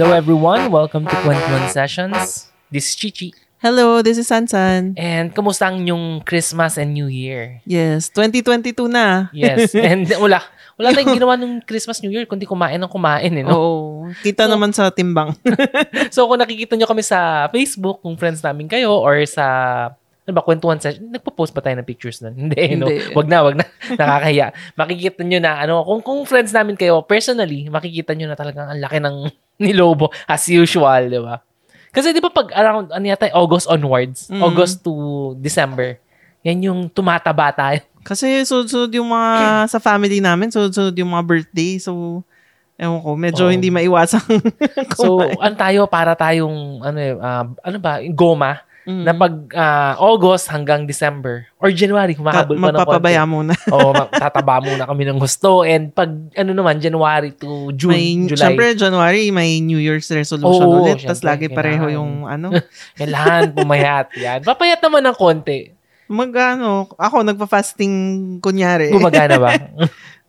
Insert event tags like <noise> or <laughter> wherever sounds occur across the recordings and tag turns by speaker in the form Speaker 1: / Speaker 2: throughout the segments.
Speaker 1: Hello everyone, welcome to 21 Sessions. This is Chichi.
Speaker 2: Hello, this is Sansan.
Speaker 1: And kamusta ang yung Christmas and New Year?
Speaker 2: Yes, 2022 na.
Speaker 1: Yes, <laughs> and wala. Wala tayong ginawa nung Christmas, New Year, kundi kumain ng kumain, eh, no?
Speaker 2: Oo. Kita
Speaker 1: So-
Speaker 2: naman sa timbang. <laughs>
Speaker 1: So, kung nakikita nyo kami sa Facebook, kung friends namin kayo, or sa, ano ba, kwentuhan session, nagpo-post ba tayo ng pictures nun? <laughs> Hindi, no?
Speaker 2: Hindi.
Speaker 1: Wag na, wag na. <laughs> Nakakahiya. Makikita nyo na, ano, kung, kung friends namin kayo, personally, makikita nyo na talagang ang laki ng <laughs> nilobo, as usual, di ba? Kasi di ba pag around, ano yata, August onwards,
Speaker 2: Mm.
Speaker 1: August to December, yan yung tumataba tayo.
Speaker 2: Kasi sunod-sunod yung mga <clears throat> sa family namin, sunod-sunod yung mga birthday. So, ewan ko, medyo
Speaker 1: Oo.
Speaker 2: hindi maiwasan.
Speaker 1: So, ano tayo, para tayong, ano ah, ano ba, goma,
Speaker 2: Mm.
Speaker 1: na pag ah, August hanggang December or January,
Speaker 2: Ta-
Speaker 1: humahabol pa ng
Speaker 2: magpapabaya
Speaker 1: konti.
Speaker 2: muna.
Speaker 1: Oo, <laughs> tataba muna kami ng gusto. And pag, ano naman, January to June,
Speaker 2: may,
Speaker 1: July,
Speaker 2: syempre, January, may New Year's resolution
Speaker 1: Oo,
Speaker 2: ulit. Tapos lagi pareho yung ano. <laughs>
Speaker 1: kailangan pumayat. Yan. Papayat naman ng konti.
Speaker 2: Mag ano, ako nagpa-fasting kunyari.
Speaker 1: Gumagana ba? <laughs>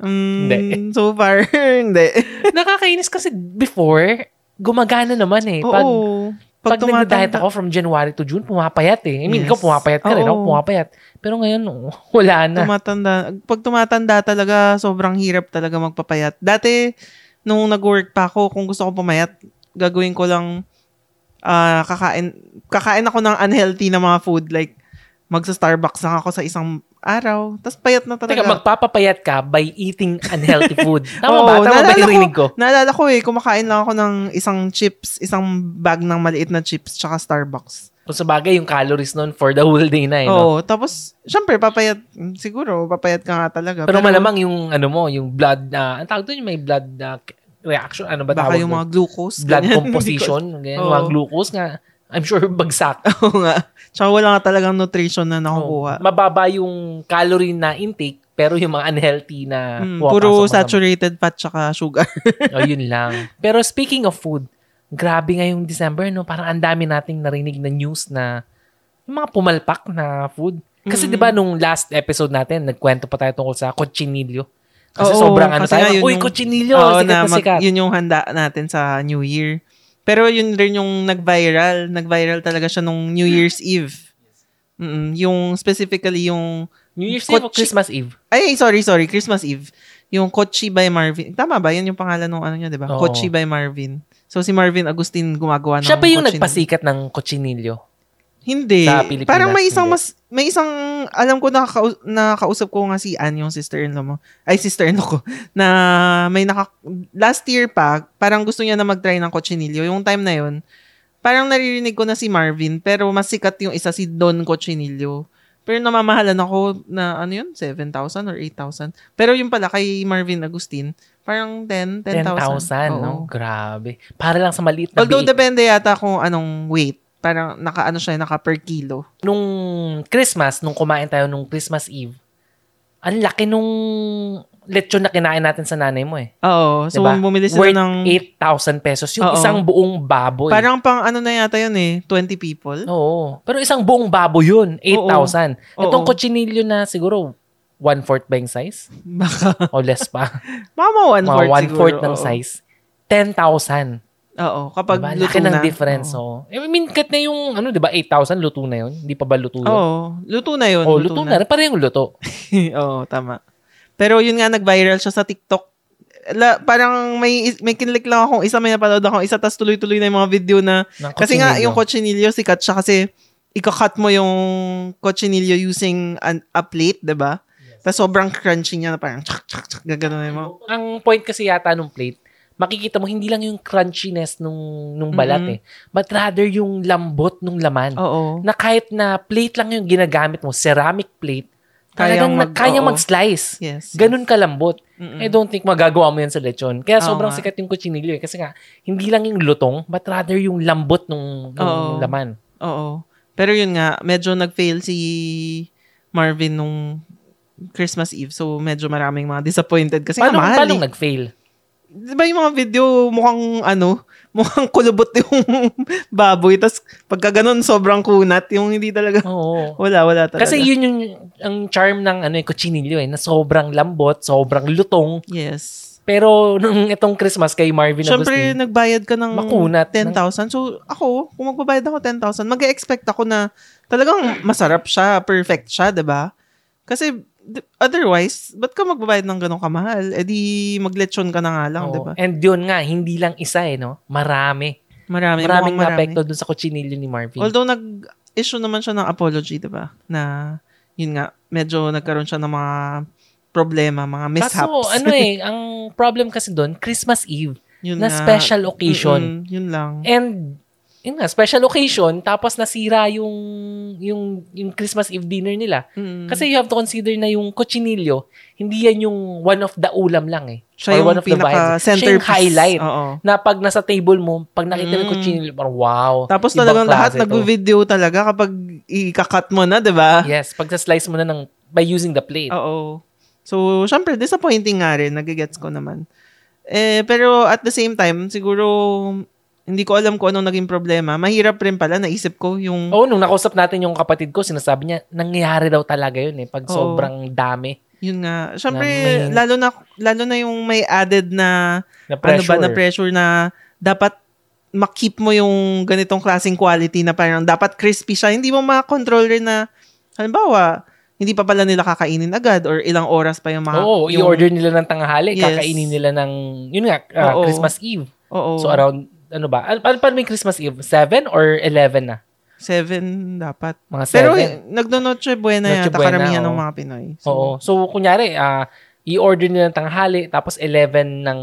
Speaker 2: Mm,
Speaker 1: Hindi.
Speaker 2: So far, hindi.
Speaker 1: Nakakainis kasi before, gumagana naman eh. Pag,
Speaker 2: Oo.
Speaker 1: Pag,
Speaker 2: Pag,
Speaker 1: nag-diet ako from January to June, pumapayat eh. I mean,
Speaker 2: Yes.
Speaker 1: ikaw pumapayat ka rin. Ako pumapayat. Pero ngayon, <laughs> wala na.
Speaker 2: tumatanda. Pag tumatanda talaga, sobrang hirap talaga magpapayat. Dati, nung nag-work pa ako, kung gusto ko pumayat, gagawin ko lang, ah kakain, kakain ako ng unhealthy na mga food. Like, magsa-Starbucks lang ako sa isang araw. Tapos payat na talaga.
Speaker 1: Teka, magpapapayat ka by eating unhealthy food. Tama
Speaker 2: Oo,
Speaker 1: ba? Tama ba rinig ko?
Speaker 2: Naalala ko eh, kumakain lang ako ng isang chips, isang bag ng maliit na chips, tsaka Starbucks.
Speaker 1: Kung sa bagay, yung calories nun for the whole day na eh. no?
Speaker 2: Oo, tapos, syempre, papayat, siguro, papayat ka nga talaga.
Speaker 1: Pero, malamang yung ano mo, yung blood, na ang tawag doon, yung may blood na reaction, ano ba
Speaker 2: baka
Speaker 1: tawag
Speaker 2: yung mga glucose.
Speaker 1: blood
Speaker 2: ganyan. <laughs>
Speaker 1: composition, ganyan,
Speaker 2: Oo.
Speaker 1: mga glucose nga. I'm sure <laughs> bagsak. <laughs>
Speaker 2: Oo nga. Tsaka wala nga talagang nutrition na nakukuha.
Speaker 1: Mababa yung calorie na intake, pero yung mga unhealthy na
Speaker 2: Mm, puro saturated fat tsaka sugar. <laughs>
Speaker 1: Oh, yun lang. Pero speaking of food, grabe nga yung December, no? Parang ang dami nating narinig na news na yung mga pumalpak na food. Kasi
Speaker 2: Mm.
Speaker 1: di ba nung last episode natin, nagkwento pa tayo tungkol sa cochinillo. Kasi
Speaker 2: Oo,
Speaker 1: sobrang ano
Speaker 2: kasi
Speaker 1: tayo, uy,
Speaker 2: yung-
Speaker 1: cochinillo,
Speaker 2: Oo,
Speaker 1: sikat na,
Speaker 2: mag-
Speaker 1: sikat.
Speaker 2: Yun yung handa natin sa New Year. Pero yun rin yung nag-viral. Nag-viral talaga siya nung New Year's Eve. Mm, yung specifically yung...
Speaker 1: New Year's Eve o
Speaker 2: Kochi-
Speaker 1: Christmas Eve?
Speaker 2: Ay, sorry, sorry. Christmas Eve. Yung Kochi by Marvin. Tama ba? Yan yung pangalan ng ano niya, di ba? Kochi by Marvin. So, si Marvin Agustin gumagawa ng
Speaker 1: Siya ba yung nagpasikat ng cochinillo?
Speaker 2: Hindi.
Speaker 1: Sa Pilipinas,
Speaker 2: Parang may isang
Speaker 1: hindi.
Speaker 2: mas may isang alam ko na nakausap ko nga si Ann yung sister-in-law mo. Ay sister-in-law ko <laughs> na may naka last year pa parang gusto niya na mag-try ng cochinillo. Yung time na yun, parang naririnig ko na si Marvin pero mas sikat yung isa si Don Cochinillo. Pero namamahalan ako na ano yun, 7,000 or 8,000. Pero yung pala kay Marvin Agustin, parang 10, 10,000.
Speaker 1: 10,000,
Speaker 2: Oo.
Speaker 1: no? Grabe. Para lang sa maliit na
Speaker 2: Although
Speaker 1: biik.
Speaker 2: depende yata kung anong weight. Parang naka ano siya, naka per kilo.
Speaker 1: nung Christmas, nung kumain tayo nung Christmas Eve, ang laki nung lechon na kinain natin sa nanay mo eh.
Speaker 2: Oo. So,
Speaker 1: Diba?
Speaker 2: bumili sila
Speaker 1: Worth
Speaker 2: ng...
Speaker 1: 8,000 pesos. Yung
Speaker 2: Oo.
Speaker 1: isang buong baboy.
Speaker 2: Parang pang ano na yata yun eh, 20 people.
Speaker 1: Oo. Pero isang buong baboy yun, 8,000.
Speaker 2: Oo.
Speaker 1: Itong cochinillo na siguro one-fourth ba yung size?
Speaker 2: Baka,
Speaker 1: O less pa.
Speaker 2: mama <laughs> one
Speaker 1: Mga
Speaker 2: fourth
Speaker 1: one-fourth
Speaker 2: siguro.
Speaker 1: ng
Speaker 2: oo.
Speaker 1: size. 10,000.
Speaker 2: Oo. Kapag
Speaker 1: Diba?
Speaker 2: luto
Speaker 1: Laki ng
Speaker 2: na.
Speaker 1: difference.
Speaker 2: Oo.
Speaker 1: Oh. I mean, kat na yung, ano, di ba, 8,000, luto na yun? Hindi pa ba luto yun?
Speaker 2: Oo. Luto na yun.
Speaker 1: Oh, luto, na. Parehong luto. <laughs>
Speaker 2: Oo, tama. Pero yun nga, nag-viral siya sa TikTok. La, parang may may kinlik lang akong isa, may napanood akong isa, tas tuloy-tuloy na yung mga video na,
Speaker 1: ng
Speaker 2: kasi nga, yung cochinillo, sikat siya kasi, ikakat mo yung cochinillo using an, a plate, 'di ba? Tas sobrang crunchy niya na parang tsak, tsak, tsak, gagano na yung mga
Speaker 1: Ang point kasi yata nung plate, makikita mo hindi lang yung crunchiness nung nung balat
Speaker 2: Mhm.
Speaker 1: eh, but rather yung lambot nung laman.
Speaker 2: Oo.
Speaker 1: Na kahit na plate lang yung ginagamit mo, ceramic plate, talagang mag,
Speaker 2: oo.
Speaker 1: mag-slice.
Speaker 2: Yes.
Speaker 1: Ganun kalambot.
Speaker 2: Mm-mm.
Speaker 1: I don't think magagawa mo yan sa lechon. Kaya sobrang
Speaker 2: nga.
Speaker 1: sikat yung cochinillo eh. Kasi nga, hindi lang yung lutong, but rather yung lambot nung, nung
Speaker 2: Oo.
Speaker 1: laman.
Speaker 2: Oo. Pero yun nga, medyo nag-fail si Marvin nung Christmas Eve. So, medyo maraming mga disappointed kasi
Speaker 1: Paano,
Speaker 2: nga mahal
Speaker 1: paano
Speaker 2: eh.
Speaker 1: nag-fail?
Speaker 2: Di ba yung mga video mukhang ano, <laughs> mukhang kulubot yung <laughs> baboy. Tapos pagka ganun, sobrang kunat. Yung hindi talaga,
Speaker 1: Oo.
Speaker 2: wala, wala talaga.
Speaker 1: Kasi yun yung ang charm ng ano, eh, cochinillo eh, na sobrang lambot, sobrang lutong,
Speaker 2: Yes.
Speaker 1: Pero nung itong Christmas kay Marvin
Speaker 2: Siyempre,
Speaker 1: Agustin,
Speaker 2: nagbayad ka ng
Speaker 1: Makunat
Speaker 2: 10,000. So, ako, kung magbabayad ako 10,000, mag-expect ako na talagang masarap siya, perfect siya, 'di ba? Kasi, otherwise, ba't ka magbabayad ng ganong kamahal? Eh di, maglechon ka na nga lang. 'di ba?
Speaker 1: And yun nga, hindi lang isa eh, no? Marami.
Speaker 2: Marami,
Speaker 1: Maraming
Speaker 2: marami.
Speaker 1: naapekto dun sa kutsinilyo ni Marvin.
Speaker 2: Although, nag-issue naman siya ng apology, 'di ba? Na, yun nga, medyo nagkaroon siya ng mga problema, mga mishaps.
Speaker 1: Kaso, ano eh, ang problem kasi doon, Christmas Eve,
Speaker 2: yun
Speaker 1: na
Speaker 2: nga.
Speaker 1: special occasion.
Speaker 2: Mm-mm, yun lang.
Speaker 1: And, yun nga, special occasion, tapos nasira yung, yung, yung Christmas Eve dinner nila.
Speaker 2: Mm.
Speaker 1: Kasi you have to consider na yung cochinillo, hindi yan yung one of the ulam lang eh.
Speaker 2: siya
Speaker 1: Or
Speaker 2: yung
Speaker 1: one of the vibes. Siya yung highlight.
Speaker 2: Oo.
Speaker 1: Na pag nasa table mo, pag nakita mo yung
Speaker 2: Mm.
Speaker 1: cochinillo, parang wow.
Speaker 2: Tapos talagang lahat nag-video talaga kapag i-cut mo na, 'di ba?
Speaker 1: Yes, pag slice mo na ng, by using the plate.
Speaker 2: Oo. So, syempre, disappointing nga rin. Nagigets ko naman. Eh, pero at the same time, siguro, hindi ko alam kung anong naging problema. Mahirap rin pala, naisip ko, yung...
Speaker 1: Oo, nung nakausap natin yung kapatid ko, sinasabi niya, nangyayari daw talaga yun eh, pag
Speaker 2: Oo.
Speaker 1: sobrang dami
Speaker 2: Yun nga. Syempre,
Speaker 1: Na may-
Speaker 2: lalo na lalo na yung may added na
Speaker 1: na
Speaker 2: ano
Speaker 1: pressure.
Speaker 2: ba na pressure na dapat makip mo yung ganitong klaseng quality na parang dapat crispy siya. Hindi mo ma-control rin na halimbawa, hindi pa pala nila kakainin agad or ilang oras pa yung mga
Speaker 1: Oo,
Speaker 2: yung,
Speaker 1: i-order nila ng tanghali,
Speaker 2: Yes.
Speaker 1: kakainin nila ng, yun nga,
Speaker 2: Oo.
Speaker 1: Christmas Eve.
Speaker 2: Oo.
Speaker 1: So around, ano ba, ano, paano paano may Christmas Eve? 7 or 11 na?
Speaker 2: seven dapat.
Speaker 1: Mga 7?
Speaker 2: Pero eh, nagdo-noche buena
Speaker 1: Noche
Speaker 2: yata
Speaker 1: buena,
Speaker 2: karamihan
Speaker 1: oo.
Speaker 2: ng mga Pinoy.
Speaker 1: Oo. So, kunyari, ah, i-order nila ng tanghali, tapos 11 ng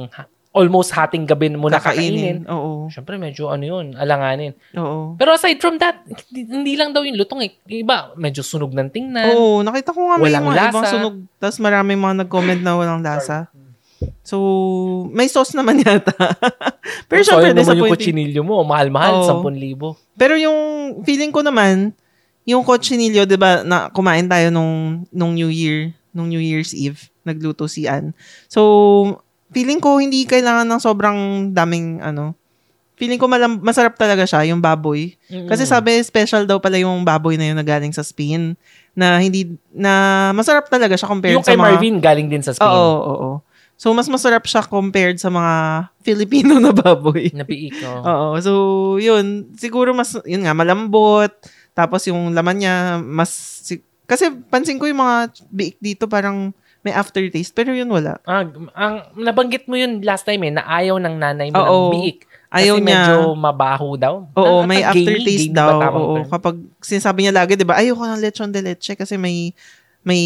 Speaker 1: almost hating gabi muna kakainin.
Speaker 2: kakainin. Oo.
Speaker 1: Siyempre, medyo ano yun, alanganin.
Speaker 2: Oo.
Speaker 1: Pero aside from that, hindi, hindi lang daw yung lutong eh. Iba, medyo sunog ng tingnan.
Speaker 2: Oo, nakita ko nga may mga ibang
Speaker 1: lasa.
Speaker 2: sunog. Tapos marami mga nag-comment na walang lasa. So, may sauce naman <laughs> yata. Pero
Speaker 1: so,
Speaker 2: syempre,
Speaker 1: naman yung
Speaker 2: disappointing.
Speaker 1: kutsinilyo mo, mahal-mahal,
Speaker 2: Oo.
Speaker 1: 10,000.
Speaker 2: Pero yung feeling ko naman, yung cochinillo, 'di ba, na kumain tayo nung nung New Year, nung New Year's Eve, nagluto si Ann. So, feeling ko hindi kailangan ng sobrang daming ano. Feeling ko malam, masarap talaga siya, yung baboy. Kasi
Speaker 1: Mm.
Speaker 2: sabi, special daw pala yung baboy na yun na galing sa Spain. Na hindi, na masarap talaga siya compared
Speaker 1: yung
Speaker 2: sa
Speaker 1: kay
Speaker 2: mga...
Speaker 1: Marvin, galing din sa Spain.
Speaker 2: Oo, oo, oo. So, mas masarap siya compared sa mga Filipino na baboy.
Speaker 1: Napiik, oh. <laughs>
Speaker 2: Oo. So, yun. Siguro mas, yun nga, malambot. Tapos yung laman niya, mas, si- kasi pansin ko yung mga biik dito parang may aftertaste. Pero yun wala.
Speaker 1: Ah, ang nabanggit mo yun last time eh, na ayaw ng nanay mo
Speaker 2: Oo.
Speaker 1: ng biik.
Speaker 2: Ayaw
Speaker 1: kasi
Speaker 2: niya.
Speaker 1: medyo mabaho daw.
Speaker 2: Oo,
Speaker 1: Na-
Speaker 2: may
Speaker 1: gamey,
Speaker 2: aftertaste
Speaker 1: gamey
Speaker 2: daw. Oo,
Speaker 1: term?
Speaker 2: kapag sinasabi niya lagi, 'di ba? Ayoko ng lechon de leche kasi may may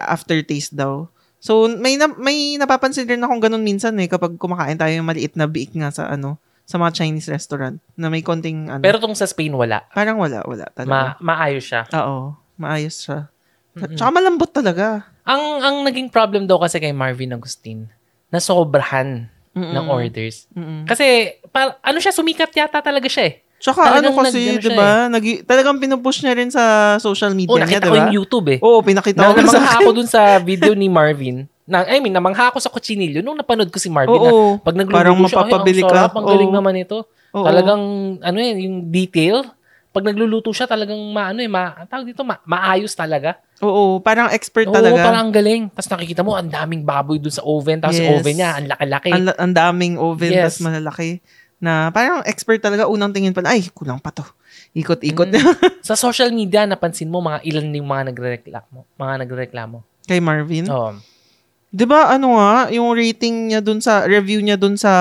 Speaker 2: aftertaste daw. So, may na, may napapansin rin akong ganun minsan eh kapag kumakain tayo yung maliit na biik nga sa ano, sa mga Chinese restaurant na may konting ano.
Speaker 1: Pero tong sa Spain, wala.
Speaker 2: parang wala, wala talaga.
Speaker 1: Ma maayos siya.
Speaker 2: Oo, maayos siya.
Speaker 1: Mm-mm.
Speaker 2: Tsaka malambot talaga.
Speaker 1: Ang ang naging problem daw kasi kay Marvin Agustin, na sobrahan
Speaker 2: Mm-mm.
Speaker 1: ng orders.
Speaker 2: Mm-mm.
Speaker 1: Kasi, pa, ano siya, sumikat yata talaga siya eh.
Speaker 2: Tsaka ano
Speaker 1: Talagang
Speaker 2: kasi,
Speaker 1: nag- ano
Speaker 2: di ba? Nag- talagang pinupush niya rin sa social media
Speaker 1: Oh,
Speaker 2: niya,
Speaker 1: nakita
Speaker 2: di
Speaker 1: ko
Speaker 2: ba?
Speaker 1: yung YouTube eh.
Speaker 2: Oo, pinakita
Speaker 1: Na,
Speaker 2: ko sa
Speaker 1: namangha
Speaker 2: akin.
Speaker 1: ako <laughs> dun sa video ni Marvin. Na, I mean, namangha ako sa kutsinilyo nung napanood ko si Marvin na
Speaker 2: Oo,
Speaker 1: pag nagluluto
Speaker 2: parang
Speaker 1: siya,
Speaker 2: mapapabili
Speaker 1: ay, ang
Speaker 2: ka.
Speaker 1: sarap, ang galing
Speaker 2: Oo.
Speaker 1: naman ito.
Speaker 2: Oo.
Speaker 1: Talagang, ano eh, yung detail. Pag nagluluto siya, talagang maano eh, ma, tawag dito, ma, maayos talaga.
Speaker 2: Oo, parang expert
Speaker 1: Oo,
Speaker 2: talaga.
Speaker 1: parang ang galing. Tapos nakikita mo, ang daming baboy dun sa oven. Tapos
Speaker 2: Yes.
Speaker 1: oven niya, ang laki-laki.
Speaker 2: Ang, ang daming oven,
Speaker 1: Yes.
Speaker 2: tas malalaki. Na parang expert talaga. Unang tingin pa ay, kulang pa to. Ikot-ikot
Speaker 1: Mm. <laughs> sa social media, napansin mo, mga ilan yung mga nagre-reklamo. Mga nagre-reklamo.
Speaker 2: kay Marvin.
Speaker 1: Oo.
Speaker 2: 'Di ba ano nga, yung rating niya dun sa review niya dun sa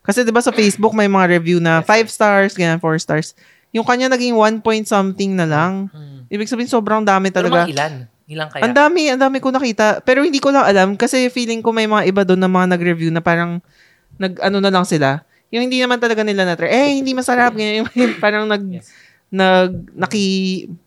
Speaker 2: kasi 'di ba sa Facebook may mga review na 5 stars, ganyan 4 stars. Yung kanya naging 1 point something na lang.
Speaker 1: Mm.
Speaker 2: Ibig sabihin sobrang dami
Speaker 1: Pero
Speaker 2: talaga.
Speaker 1: mga ilan? Ilan kaya?
Speaker 2: Ang dami, ang dami ko nakita. Pero hindi ko lang alam kasi feeling ko may mga iba doon na mga nag-review na parang nag ano na lang sila. Yung hindi naman talaga nila na. Eh, hindi masarap ganyan. Yung <laughs> parang nag
Speaker 1: Yes.
Speaker 2: nag naki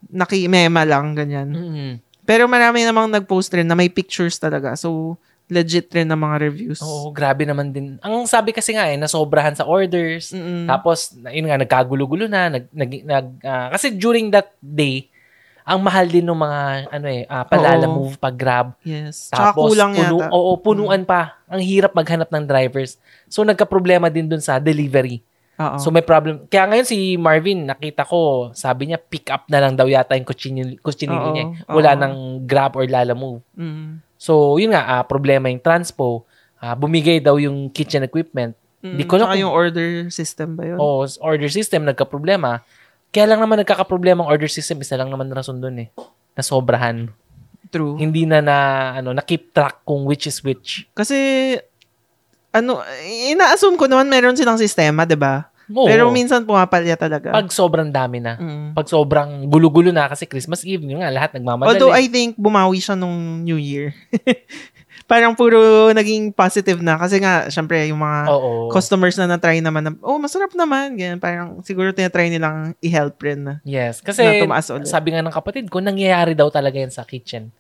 Speaker 2: naki mema lang ganyan.
Speaker 1: Mm.
Speaker 2: Pero marami namang nag-post rin na may pictures talaga. So legit rin na mga reviews.
Speaker 1: Oo, grabe naman din. Ang sabi kasi nga eh, nasobrahan sa orders.
Speaker 2: Mm-mm.
Speaker 1: Tapos, na- yun nga, nagkagulo-gulo na. Nag, nag, nag, ah, kasi during that day, ang mahal din ng mga, ano eh, uh, palala
Speaker 2: Oo.
Speaker 1: move, pag-grab.
Speaker 2: Yes. Tsaka
Speaker 1: Tapos,
Speaker 2: kulang
Speaker 1: puno,
Speaker 2: yata.
Speaker 1: Oo, punuan pa. Ang hirap maghanap ng drivers. So, nagka-problema din dun sa delivery.
Speaker 2: Oo.
Speaker 1: So, may problem. Kaya ngayon si Marvin, nakita ko, sabi niya, pick up na lang daw yata yung kutsinil,
Speaker 2: Oo,
Speaker 1: niya. eh. Wala
Speaker 2: oo.
Speaker 1: nang grab or lala move.
Speaker 2: Mm.
Speaker 1: So, yun nga, ah, problema yung transpo. ah, bumigay daw yung kitchen equipment.
Speaker 2: Mm,
Speaker 1: Di ko
Speaker 2: tsaka
Speaker 1: kung-
Speaker 2: yung order system ba yun?
Speaker 1: O order system, nagka-problema. Kaya lang naman nagkaka-problema ang order system, isa lang naman rason dun eh. Na sobrahan.
Speaker 2: True.
Speaker 1: Hindi na na, ano, na keep track kung which is which.
Speaker 2: Kasi, ano, ina-assume ko naman meron silang sistema, di ba?
Speaker 1: Oo.
Speaker 2: Pero minsan pumapalya talaga.
Speaker 1: pag sobrang dami na.
Speaker 2: Mm.
Speaker 1: Pag sobrang gulo-gulo na kasi Christmas Eve, yun nga, lahat nagmamadali.
Speaker 2: Although I think bumawi siya nung New Year. <laughs> Parang puro naging positive na. Kasi nga, syempre, yung mga
Speaker 1: Oo.
Speaker 2: customers na na-try naman na, oh, masarap naman. Ganyan. Parang siguro tinatry nilang i-help rin na.
Speaker 1: Yes. Kasi
Speaker 2: Na tumaas ulit.
Speaker 1: sabi nga ng kapatid ko, nangyayari daw talaga yan sa kitchen.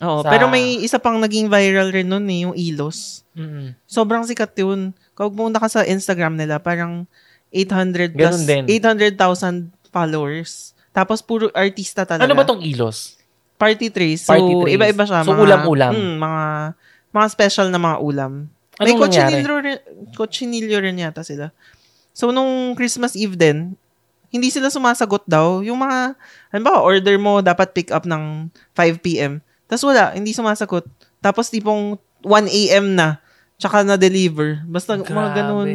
Speaker 2: Oo,
Speaker 1: Sa-
Speaker 2: pero may isa pang naging viral rin nun eh, yung Ilos.
Speaker 1: Mm-mm.
Speaker 2: Sobrang sikat yun. Kung pumunta ka sa Instagram nila, parang 800
Speaker 1: Ganun
Speaker 2: plus,
Speaker 1: din.
Speaker 2: 800,000 followers. Tapos puro artista talaga.
Speaker 1: Ano ba tong ilos?
Speaker 2: Party trays. So,
Speaker 1: Party trays.
Speaker 2: iba-iba siya.
Speaker 1: So,
Speaker 2: mga,
Speaker 1: ulam-ulam.
Speaker 2: Mm, mga, mga special na mga ulam.
Speaker 1: Anong
Speaker 2: May cochinillo rin, cochinillo rin yata sila. So, nung Christmas Eve din, hindi sila sumasagot daw. Yung mga, ano ba, order mo, dapat pick up ng 5 p.m. Tapos wala, hindi sumasagot. Tapos tipong 1 a.m. na, tsaka na-deliver. Basta mga
Speaker 1: Grabe.
Speaker 2: ganun.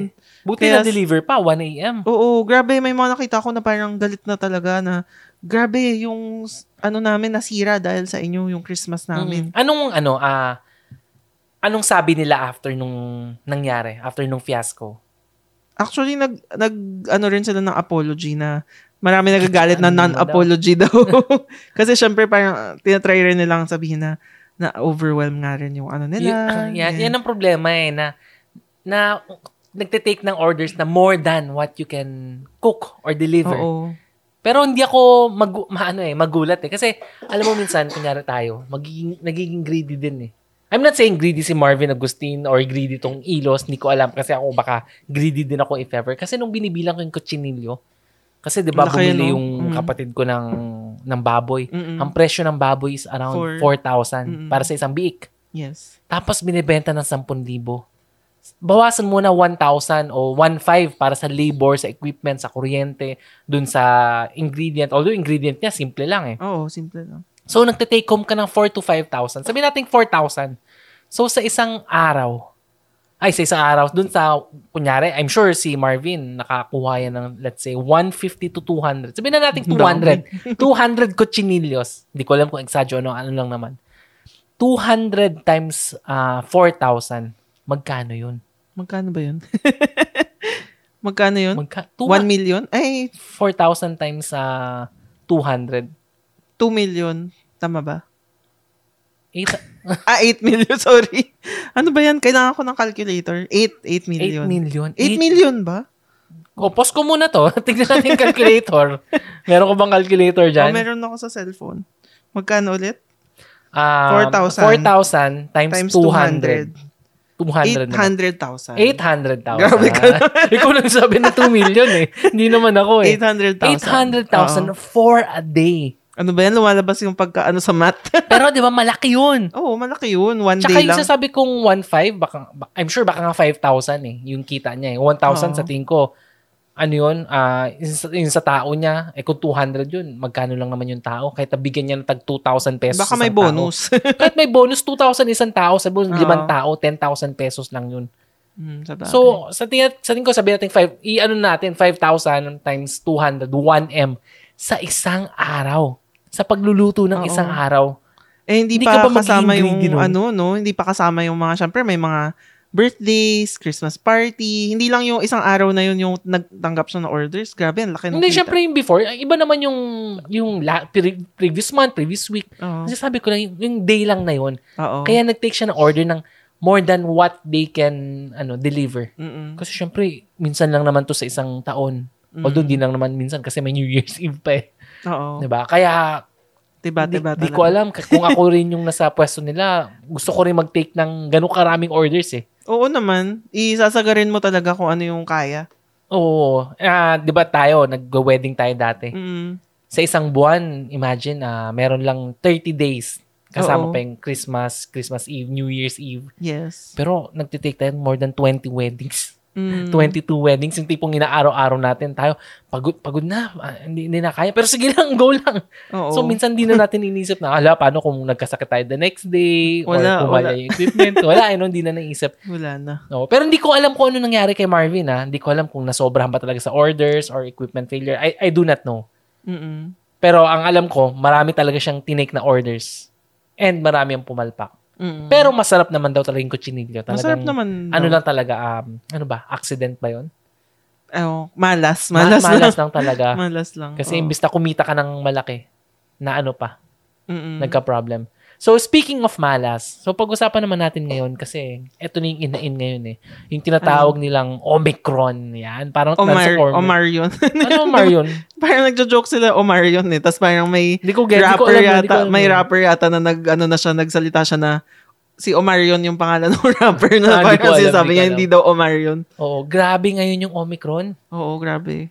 Speaker 1: Buti
Speaker 2: Kaya-
Speaker 1: na deliver pa, 1 a.m.
Speaker 2: Oo, grabe. May mga nakita ko na parang galit na talaga na, grabe, yung ano namin nasira dahil sa inyo, yung Christmas namin.
Speaker 1: Mm. Anong, ano, ah, anong sabi nila after nung nangyari, after nung fiasco?
Speaker 2: Actually, nag, nag, ano rin sila ng apology na marami nagagalit na non-apology <laughs> daw. Kasi syempre parang tinatry rin nilang sabihin na na overwhelm nga rin yung ano nila.
Speaker 1: Y- yan,
Speaker 2: Ganyan.
Speaker 1: yan ang problema eh, na, na nagte-take ng orders na more than what you can cook or deliver.
Speaker 2: Oo.
Speaker 1: Pero hindi ako mag, maano eh, magulat eh. Kasi, alam mo minsan, kunyari tayo, magiging, nagiging greedy din eh. I'm not saying greedy si Marvin Agustin or greedy tong Ilos, hindi ko alam kasi ako baka greedy din ako if ever. Kasi nung binibilang ko yung kutsinilyo, kasi 'di ba bumili
Speaker 2: no?
Speaker 1: yung
Speaker 2: Mm.
Speaker 1: kapatid ko ng ng baboy.
Speaker 2: Mm-mm.
Speaker 1: Ang presyo ng baboy is around
Speaker 2: Four.
Speaker 1: 4,000
Speaker 2: Mm-mm.
Speaker 1: para sa isang biik.
Speaker 2: Yes.
Speaker 1: Tapos binibenta ng 10,000. Bawasan muna 1,000 o 1,500 para sa labor, sa equipment, sa kuryente, dun sa ingredient. Although ingredient niya, simple lang eh.
Speaker 2: Oo, simple lang.
Speaker 1: So, nagte-take home ka ng 4 to 5,000. Sabihin natin 4,000. So, sa isang araw, ay, sa isang araw, dun sa, kunyari, I'm sure si Marvin, nakakuha yan ng, let's say, 150 to 200. Sabihin na natin 200. 200 cochinillos. Hindi ko alam kung exagyo, ano, ano lang naman. 200 times ah, 4,000. Magkano yun?
Speaker 2: Magkano ba yun? <laughs> Magkano yun?
Speaker 1: Magka,
Speaker 2: 1 million? Ay,
Speaker 1: 4,000 times sa 200.
Speaker 2: 2 million. Tama ba?
Speaker 1: Eight, <laughs>
Speaker 2: Ah, 8 million. Sorry. Ano ba yan? Kailangan ko ng calculator. 8. 8 million.
Speaker 1: 8 million.
Speaker 2: 8 million ba?
Speaker 1: O, pause ko muna to. <laughs> Tignan natin yung calculator. meron ko bang calculator
Speaker 2: O,
Speaker 1: dyan?
Speaker 2: Oh, meron ako sa cellphone. Magkano ulit?
Speaker 1: Um, 4,000
Speaker 2: 4,000.
Speaker 1: times,
Speaker 2: Times
Speaker 1: 200. 200 naman.
Speaker 2: 800,000.
Speaker 1: 800,000.
Speaker 2: Grabe ka
Speaker 1: Ikaw lang sabi na 2 million eh. Hindi naman ako eh.
Speaker 2: 800,000.
Speaker 1: 800,000
Speaker 2: Oo.
Speaker 1: for a day.
Speaker 2: Ano ba yan? Lumalabas yung pagka ano sa math. <laughs>
Speaker 1: Pero di ba malaki yun?
Speaker 2: Oo, oh, malaki yun. One
Speaker 1: Tsaka
Speaker 2: day
Speaker 1: yung
Speaker 2: lang.
Speaker 1: sasabi kong 1.5, baka, ba- I'm sure baka nga 5,000 eh, yung kita niya eh. 1,000
Speaker 2: Oo.
Speaker 1: sa tingin ko, ano yun, ah, yung, sa, tao niya, eh kung 200 yun, magkano lang naman yung tao? Kahit nabigyan niya ng tag 2,000 pesos
Speaker 2: Baka may bonus. <laughs>
Speaker 1: Kahit may bonus, 2,000 isang tao, sabi mo, limang tao, 10,000 pesos lang yun.
Speaker 2: Sa bagay.
Speaker 1: So, sa tingin, sa tingin ko, sabi natin, five, i-ano natin, 5,000 times 200, 1M sa isang araw. Sa pagluluto ng
Speaker 2: Oo.
Speaker 1: isang araw.
Speaker 2: eh, hindi,
Speaker 1: hindi
Speaker 2: pa
Speaker 1: ka ba
Speaker 2: kasama yung ano, no? Hindi pa kasama yung mga, syempre may mga birthdays, Christmas party. Hindi lang yung isang araw na yun yung nagtanggap siya ng orders. Grabe, ang laki ng
Speaker 1: Hindi,
Speaker 2: kita.
Speaker 1: syempre yung before, iba naman yung, yung la, pre- previous month, previous week.
Speaker 2: Oo.
Speaker 1: Kasi sabi ko lang, yung, day lang na yun.
Speaker 2: Oo.
Speaker 1: Kaya nag-take siya ng order ng more than what they can ano deliver.
Speaker 2: Mm-mm.
Speaker 1: Kasi syempre, minsan lang naman to sa isang taon.
Speaker 2: Mm.
Speaker 1: Although, di lang naman minsan kasi may New Year's Eve pa eh.
Speaker 2: Oo.
Speaker 1: Diba? Kaya,
Speaker 2: Diba,
Speaker 1: di,
Speaker 2: diba,
Speaker 1: di ko alam kung ako rin yung nasa pwesto nila, gusto ko rin mag-take ng ganun karaming orders eh.
Speaker 2: Oo naman. Isasagarin mo talaga kung ano yung kaya.
Speaker 1: Oo. Ah, di ba tayo, nag-wedding tayo dati.
Speaker 2: Mm.
Speaker 1: Sa isang buwan, imagine, ah, meron lang 30 days. Kasama
Speaker 2: Oo.
Speaker 1: pa yung Christmas, Christmas Eve, New Year's Eve.
Speaker 2: Yes.
Speaker 1: Pero nagtitake tayo more than 20 weddings. <laughs>
Speaker 2: Mm.
Speaker 1: 22 weddings, yung tipong inaaraw-araw natin tayo, pagod, pagod na, ah, hindi, hindi na kaya. Pero sige lang, go lang.
Speaker 2: Oo.
Speaker 1: So, minsan di na natin inisip na, ala, paano kung nagkasakit tayo the next day,
Speaker 2: Wala,
Speaker 1: or kumala
Speaker 2: wala.
Speaker 1: yung equipment. Wala, eh, no, hindi na naisip.
Speaker 2: Wala na.
Speaker 1: No. Pero hindi ko alam kung ano nangyari kay Marvin, ha. Hindi ko alam kung nasobrahan ba talaga sa orders or equipment failure. I, I do not know.
Speaker 2: Mm-mm.
Speaker 1: Pero ang alam ko, marami talaga siyang tinake na orders. And marami ang pumalpak.
Speaker 2: Mm-mm.
Speaker 1: Pero masarap naman daw talaga yung kutsinilyo. Talagang,
Speaker 2: Masarap naman.
Speaker 1: Ano
Speaker 2: no?
Speaker 1: lang talaga, um, ano ba, accident ba yun?
Speaker 2: Oh, malas.
Speaker 1: Ma-
Speaker 2: Malas,
Speaker 1: malas
Speaker 2: lang.
Speaker 1: lang talaga. <laughs>
Speaker 2: Malas lang.
Speaker 1: Kasi
Speaker 2: oo.
Speaker 1: imbis na kumita ka ng malaki, na ano pa,
Speaker 2: Mm-mm.
Speaker 1: nagka-problem. So, speaking of malas, so pag-usapan naman natin ngayon kasi eto na yung in-in ngayon eh. Yung tinatawag nilang Omicron. Yan. Parang
Speaker 2: Omar,
Speaker 1: transformer.
Speaker 2: Omar yun.
Speaker 1: Ano <laughs> Omar yun?
Speaker 2: parang nagjo-joke sila Omar yun eh. Tapos parang may
Speaker 1: ko get. Ko
Speaker 2: rapper
Speaker 1: ko
Speaker 2: yata,
Speaker 1: alam
Speaker 2: may rapper yata na nag, ano na siya, nagsalita siya na si Omarion yung pangalan ng <laughs> rapper
Speaker 1: Ah,
Speaker 2: na
Speaker 1: ko
Speaker 2: parang sinasabi niya, hindi daw Omarion.
Speaker 1: Oo, grabe ngayon yung Omicron.
Speaker 2: Oo, grabe.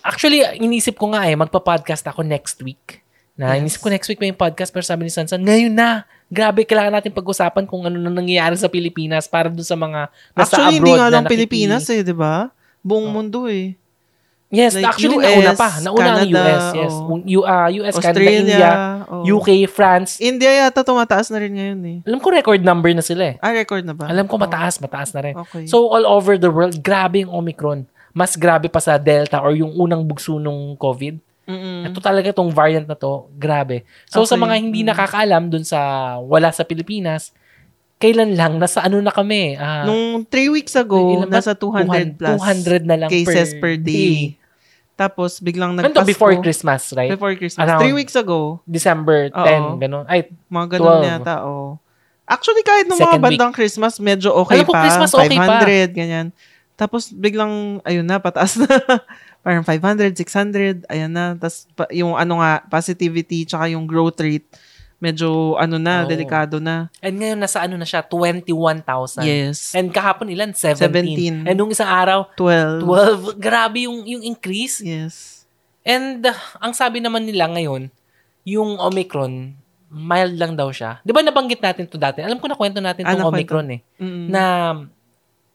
Speaker 1: Actually, inisip ko nga eh, magpa-podcast ako next week. Na
Speaker 2: Yes.
Speaker 1: inisip ko next week may podcast pero sabi ni Sansan, ngayon na. Grabe, kailangan natin pag-usapan kung ano na nangyayari sa Pilipinas para dun sa mga nasa
Speaker 2: Actually,
Speaker 1: abroad
Speaker 2: hindi nga lang Pilipinas eh, di ba? Buong
Speaker 1: Oh.
Speaker 2: mundo eh.
Speaker 1: Yes,
Speaker 2: Like
Speaker 1: actually
Speaker 2: US,
Speaker 1: nauna pa. Nauna ang
Speaker 2: Canada,
Speaker 1: US, yes.
Speaker 2: oh.
Speaker 1: U- uh, US, Canada,
Speaker 2: Australia.
Speaker 1: India,
Speaker 2: oh.
Speaker 1: UK, France.
Speaker 2: India yata tumataas na rin ngayon eh.
Speaker 1: Alam ko record number na sila eh.
Speaker 2: Ah, record na ba?
Speaker 1: Alam ko
Speaker 2: Oh,
Speaker 1: mataas, mataas na rin.
Speaker 2: Okay.
Speaker 1: So all over the world, grabe yung Omicron. Mas grabe pa sa Delta or yung unang bugso nung COVID.
Speaker 2: Mm-mm.
Speaker 1: Ito talaga tong variant na to, grabe. So sa
Speaker 2: Okay.
Speaker 1: mga hindi nakakaalam dun sa wala sa Pilipinas, kailan lang nasa ano na kami? ah,
Speaker 2: Nung three weeks ago,
Speaker 1: ilan
Speaker 2: nasa 200 plus
Speaker 1: 200 na lang
Speaker 2: cases per, day. Tapos biglang
Speaker 1: Ano
Speaker 2: nagpasko.
Speaker 1: to, before Christmas, right?
Speaker 2: Before Christmas.
Speaker 1: Around-
Speaker 2: Three weeks ago,
Speaker 1: December 10,
Speaker 2: Oo.
Speaker 1: ganun. Ay,
Speaker 2: mga ganun
Speaker 1: 12.
Speaker 2: yata, oh. Actually, kahit nung mga
Speaker 1: Second week.
Speaker 2: bandang Christmas, medyo okay
Speaker 1: Alam ko,
Speaker 2: pa.
Speaker 1: Christmas okay pa.
Speaker 2: 500, ganyan. Tapos biglang, ayun na, pataas na. <laughs> Parang 500, 600, ayan na. Tapos yung ano nga, positivity, tsaka yung growth rate, medyo ano na,
Speaker 1: Oo.
Speaker 2: delikado na.
Speaker 1: and ngayon nasa ano na siya, 21,000.
Speaker 2: Yes.
Speaker 1: And kahapon ilan? 17.
Speaker 2: 17.
Speaker 1: And nung isang araw, 12.
Speaker 2: 12.
Speaker 1: Grabe yung, yung increase.
Speaker 2: Yes.
Speaker 1: And uh, ang sabi naman nila ngayon, yung Omicron, mild lang daw siya. Di ba nabanggit natin to dati? Alam ko na kwento natin
Speaker 2: Ah,
Speaker 1: tong
Speaker 2: nakwento.
Speaker 1: Omicron eh.
Speaker 2: Mm.
Speaker 1: Na,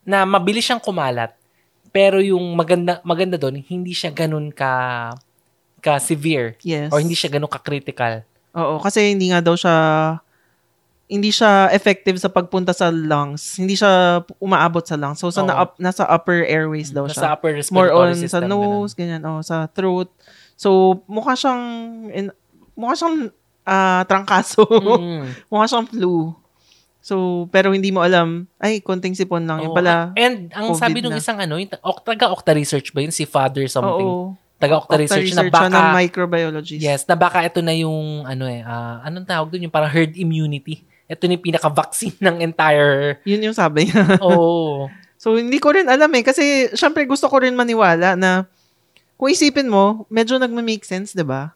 Speaker 1: na mabilis siyang kumalat. Pero yung maganda, maganda doon, hindi siya ganun ka, ka severe.
Speaker 2: yes.
Speaker 1: Or hindi siya ganun ka critical.
Speaker 2: Oo, kasi hindi nga daw siya hindi siya effective sa pagpunta sa lungs. Hindi siya umaabot sa lungs. So, sa
Speaker 1: Oo.
Speaker 2: na, up, nasa upper airways daw
Speaker 1: Sa
Speaker 2: siya.
Speaker 1: upper
Speaker 2: More
Speaker 1: respiratory
Speaker 2: on
Speaker 1: system.
Speaker 2: sa nose, ganyan. Oh, sa throat. So, mukha siyang, in, mukha siyang ah, trangkaso.
Speaker 1: ganun. Mm. <laughs>
Speaker 2: mukha siyang flu. So, pero hindi mo alam, ay, konting sipon lang. Yung
Speaker 1: Oo.
Speaker 2: pala,
Speaker 1: And ang
Speaker 2: COVID
Speaker 1: sabi nung
Speaker 2: na.
Speaker 1: isang ano, yung ok- taga-Okta Research ba yun? Si Father something.
Speaker 2: oo.
Speaker 1: Taga-Okta
Speaker 2: Octa
Speaker 1: Research, na
Speaker 2: research siya ng
Speaker 1: baka,
Speaker 2: microbiologist.
Speaker 1: yes, na baka ito na yung, ano eh, ah, anong tawag doon? Yung parang herd immunity. Ito na yung pinaka-vaccine <laughs> ng entire,
Speaker 2: Yun yung sabi niya. <laughs>
Speaker 1: oh,
Speaker 2: So, hindi ko rin alam eh. Kasi, syempre, gusto ko rin maniwala na kung isipin mo, medyo nagma-make sense, di ba?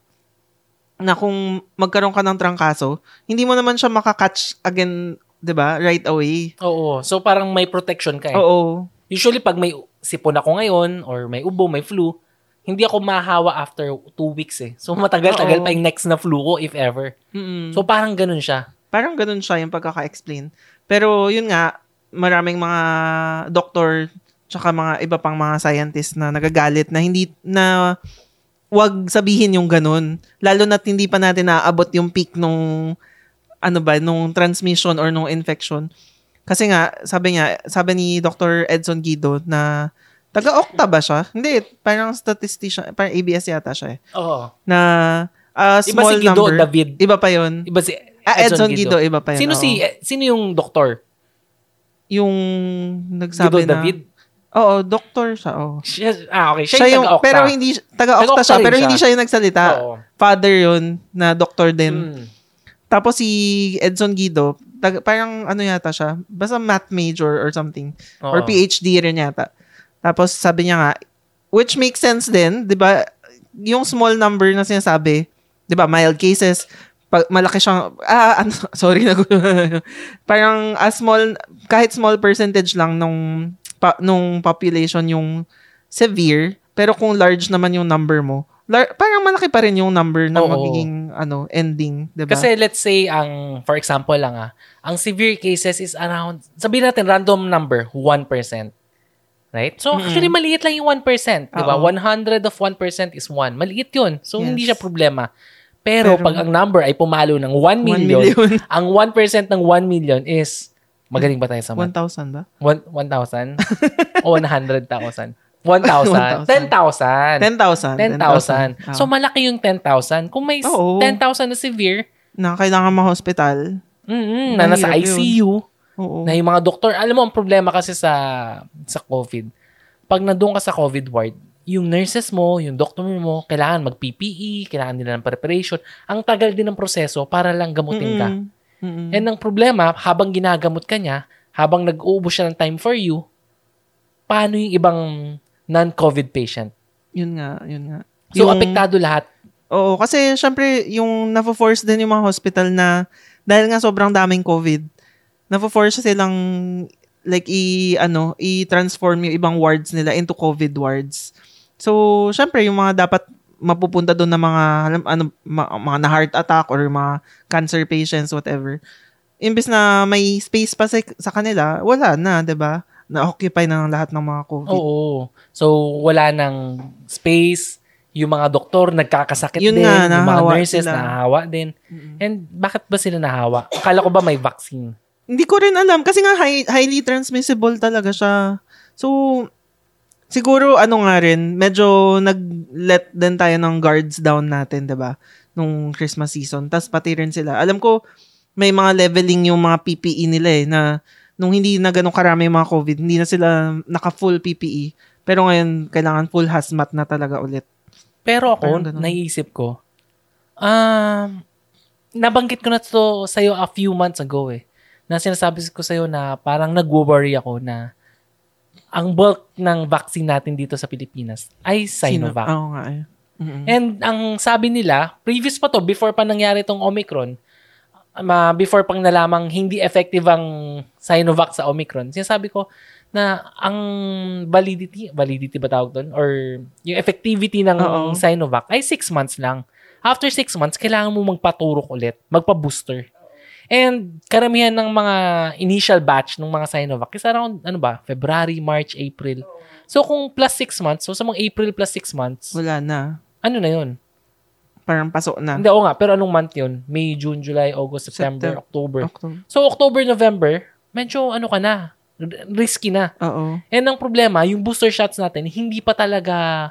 Speaker 2: Na kung magkaroon ka ng trangkaso, hindi mo naman siya makakatch again, di ba? Right away.
Speaker 1: oo. So parang may protection ka eh.
Speaker 2: Oo.
Speaker 1: Usually pag may sipon ako ngayon or may ubo, may flu, hindi ako mahawa after two weeks eh. So matagal-tagal pa yung next na flu ko if ever.
Speaker 2: Mm-mm.
Speaker 1: So parang ganun siya.
Speaker 2: Parang ganun siya yung pagkaka-explain. Pero, yun nga, maraming mga doktor tsaka mga iba pang mga scientists na nagagalit na hindi na wag sabihin yung ganun. Lalo na't hindi pa natin naaabot yung peak nung ano ba, nung transmission or nung infection. Kasi nga, sabi nga, sabi ni Dr. Edson Guido na taga-Okta ba siya? Hindi, parang statistician, parang ABS yata siya eh.
Speaker 1: Oo.
Speaker 2: Na ah,
Speaker 1: Iba
Speaker 2: small
Speaker 1: si Guido
Speaker 2: number.
Speaker 1: David.
Speaker 2: Iba pa yun.
Speaker 1: Iba si
Speaker 2: Ah, Edson Guido, iba pa yun.
Speaker 1: Sino
Speaker 2: oo.
Speaker 1: si sino yung doktor?
Speaker 2: Yung nagsabi
Speaker 1: Guido
Speaker 2: na...
Speaker 1: David?
Speaker 2: Oo, doctor siya. Oo.
Speaker 1: Siya, ah, okay. Siya,
Speaker 2: Siya
Speaker 1: yung taga-Okta.
Speaker 2: pero hindi, taga-Okta
Speaker 1: Taga-Okta
Speaker 2: siya, pero
Speaker 1: siya.
Speaker 2: hindi siya yung nagsalita.
Speaker 1: Oo.
Speaker 2: Father yun, na doctor din.
Speaker 1: Mm.
Speaker 2: Tapos si Edson Guido, taga, parang ano yata siya, basta math major or something. Or
Speaker 1: Oo.
Speaker 2: PhD rin yata. Tapos sabi niya nga, which makes sense din, di ba? Yung small number na sinasabi, di ba, mild cases, pag malaki siyang, ah, ano, <laughs> sorry, nag parang a small, kahit small percentage lang nung, pa, nung population yung severe, pero kung large naman yung number mo, lar- parang malaki pa rin yung number na
Speaker 1: Oo.
Speaker 2: magiging, ano, ending, di ba?
Speaker 1: Kasi let's say ang for example lang ah, ang severe cases is around sabihin natin random number 1%. Right? So,
Speaker 2: Mm-mm.
Speaker 1: actually, maliit lang yung 1%. Di ba?
Speaker 2: Oo.
Speaker 1: 100 of 1% is 1. Maliit yun. So,
Speaker 2: Yes.
Speaker 1: hindi siya problema. Pero,
Speaker 2: Pero-
Speaker 1: pag ang number ay pumalo ng 1
Speaker 2: 1
Speaker 1: million,
Speaker 2: million. <laughs>
Speaker 1: ang 1% ng 1 million is, magaling ba tayo sa math?
Speaker 2: 1,000 ba?
Speaker 1: One- 1,000? <laughs> o 100,000? 1,000? 10,000.
Speaker 2: 10,000.
Speaker 1: 10,000.
Speaker 2: Ah.
Speaker 1: So, malaki yung 10,000. Kung may s-
Speaker 2: Oo.
Speaker 1: 10,000 na severe,
Speaker 2: na kailangan ma-hospital.
Speaker 1: mm na nasa. ICU,
Speaker 2: Oo.
Speaker 1: na yung mga doktor, alam mo, ang problema kasi sa sa COVID, pag nandun ka sa COVID ward, yung nurses mo, yung doctor mo, kailangan mag-PPE, kailangan nila ng preparation. Ang tagal din ng proseso para lang gamutin ka.
Speaker 2: Mm-mm. Mm-mm.
Speaker 1: And ang problema, habang ginagamot ka niya, habang nag-uubos siya ng time for you, paano yung ibang non-COVID patient?
Speaker 2: Yun nga, yun nga.
Speaker 1: So, apektado lahat.
Speaker 2: Oo, kasi syempre, yung nafo-force din yung mga hospital na, dahil nga sobrang daming COVID, nafo-force silang, like, i, ano, i-transform yung ibang wards nila into COVID wards. So, syempre, yung mga dapat mapupunta doon na mga, alam, ano, ma- mga na heart attack or mga cancer patients, whatever. Imbis na may space pa sa, sa kanila, wala na, 'di ba Na-occupy na ng lahat ng mga COVID.
Speaker 1: Oo. So, wala nang space. Yung mga doktor nagkakasakit
Speaker 2: Yun
Speaker 1: din.
Speaker 2: nga,
Speaker 1: yung mga nurses
Speaker 2: sila.
Speaker 1: nahahawa din. And bakit ba sila nahawa? Akala ko ba may vaccine?
Speaker 2: Hindi ko rin alam kasi nga high- highly transmissible talaga siya. So siguro ano nga rin, medyo nag-let din tayo ng guards down natin, 'di ba? Nung Christmas season. Tapos pati rin sila. Alam ko may mga leveling yung mga PPE nila eh na nung hindi na ganun karami yung mga COVID, hindi na sila naka-full PPE. Pero ngayon, kailangan full hazmat na talaga ulit.
Speaker 1: Pero ako,
Speaker 2: Parang
Speaker 1: naiisip ko, um, nabanggit ko na to sa'yo a few months ago eh. Na sinasabi ko sa'yo na parang nag-worry ako na ang bulk ng vaccine natin dito sa Pilipinas ay Sinovac.
Speaker 2: Sino- Oo nga eh. Mm-mm.
Speaker 1: And ang sabi nila, previous pa to, before pa nangyari tong Omicron, ma before pang nalamang hindi effective ang Sinovac sa Omicron, sinasabi ko na ang validity, validity ba tawag doon? Or yung effectivity ng
Speaker 2: Oo.
Speaker 1: Sinovac ay 6 months lang. After 6 months, kailangan mo magpaturok ulit, magpa-booster. And karamihan ng mga initial batch ng mga Sinovac is around, ano ba, February, March, April. So kung plus 6 months, so sa mga April plus 6 months,
Speaker 2: Wala na.
Speaker 1: ano na yun?
Speaker 2: Parang pasok na.
Speaker 1: Hindi, oo nga. Pero anong month yun? May, June, July, August, September,
Speaker 2: September.
Speaker 1: October.
Speaker 2: October.
Speaker 1: So, October, November, medyo ano ka na, risky na.
Speaker 2: Oo.
Speaker 1: And ang problema, yung booster shots natin, hindi pa talaga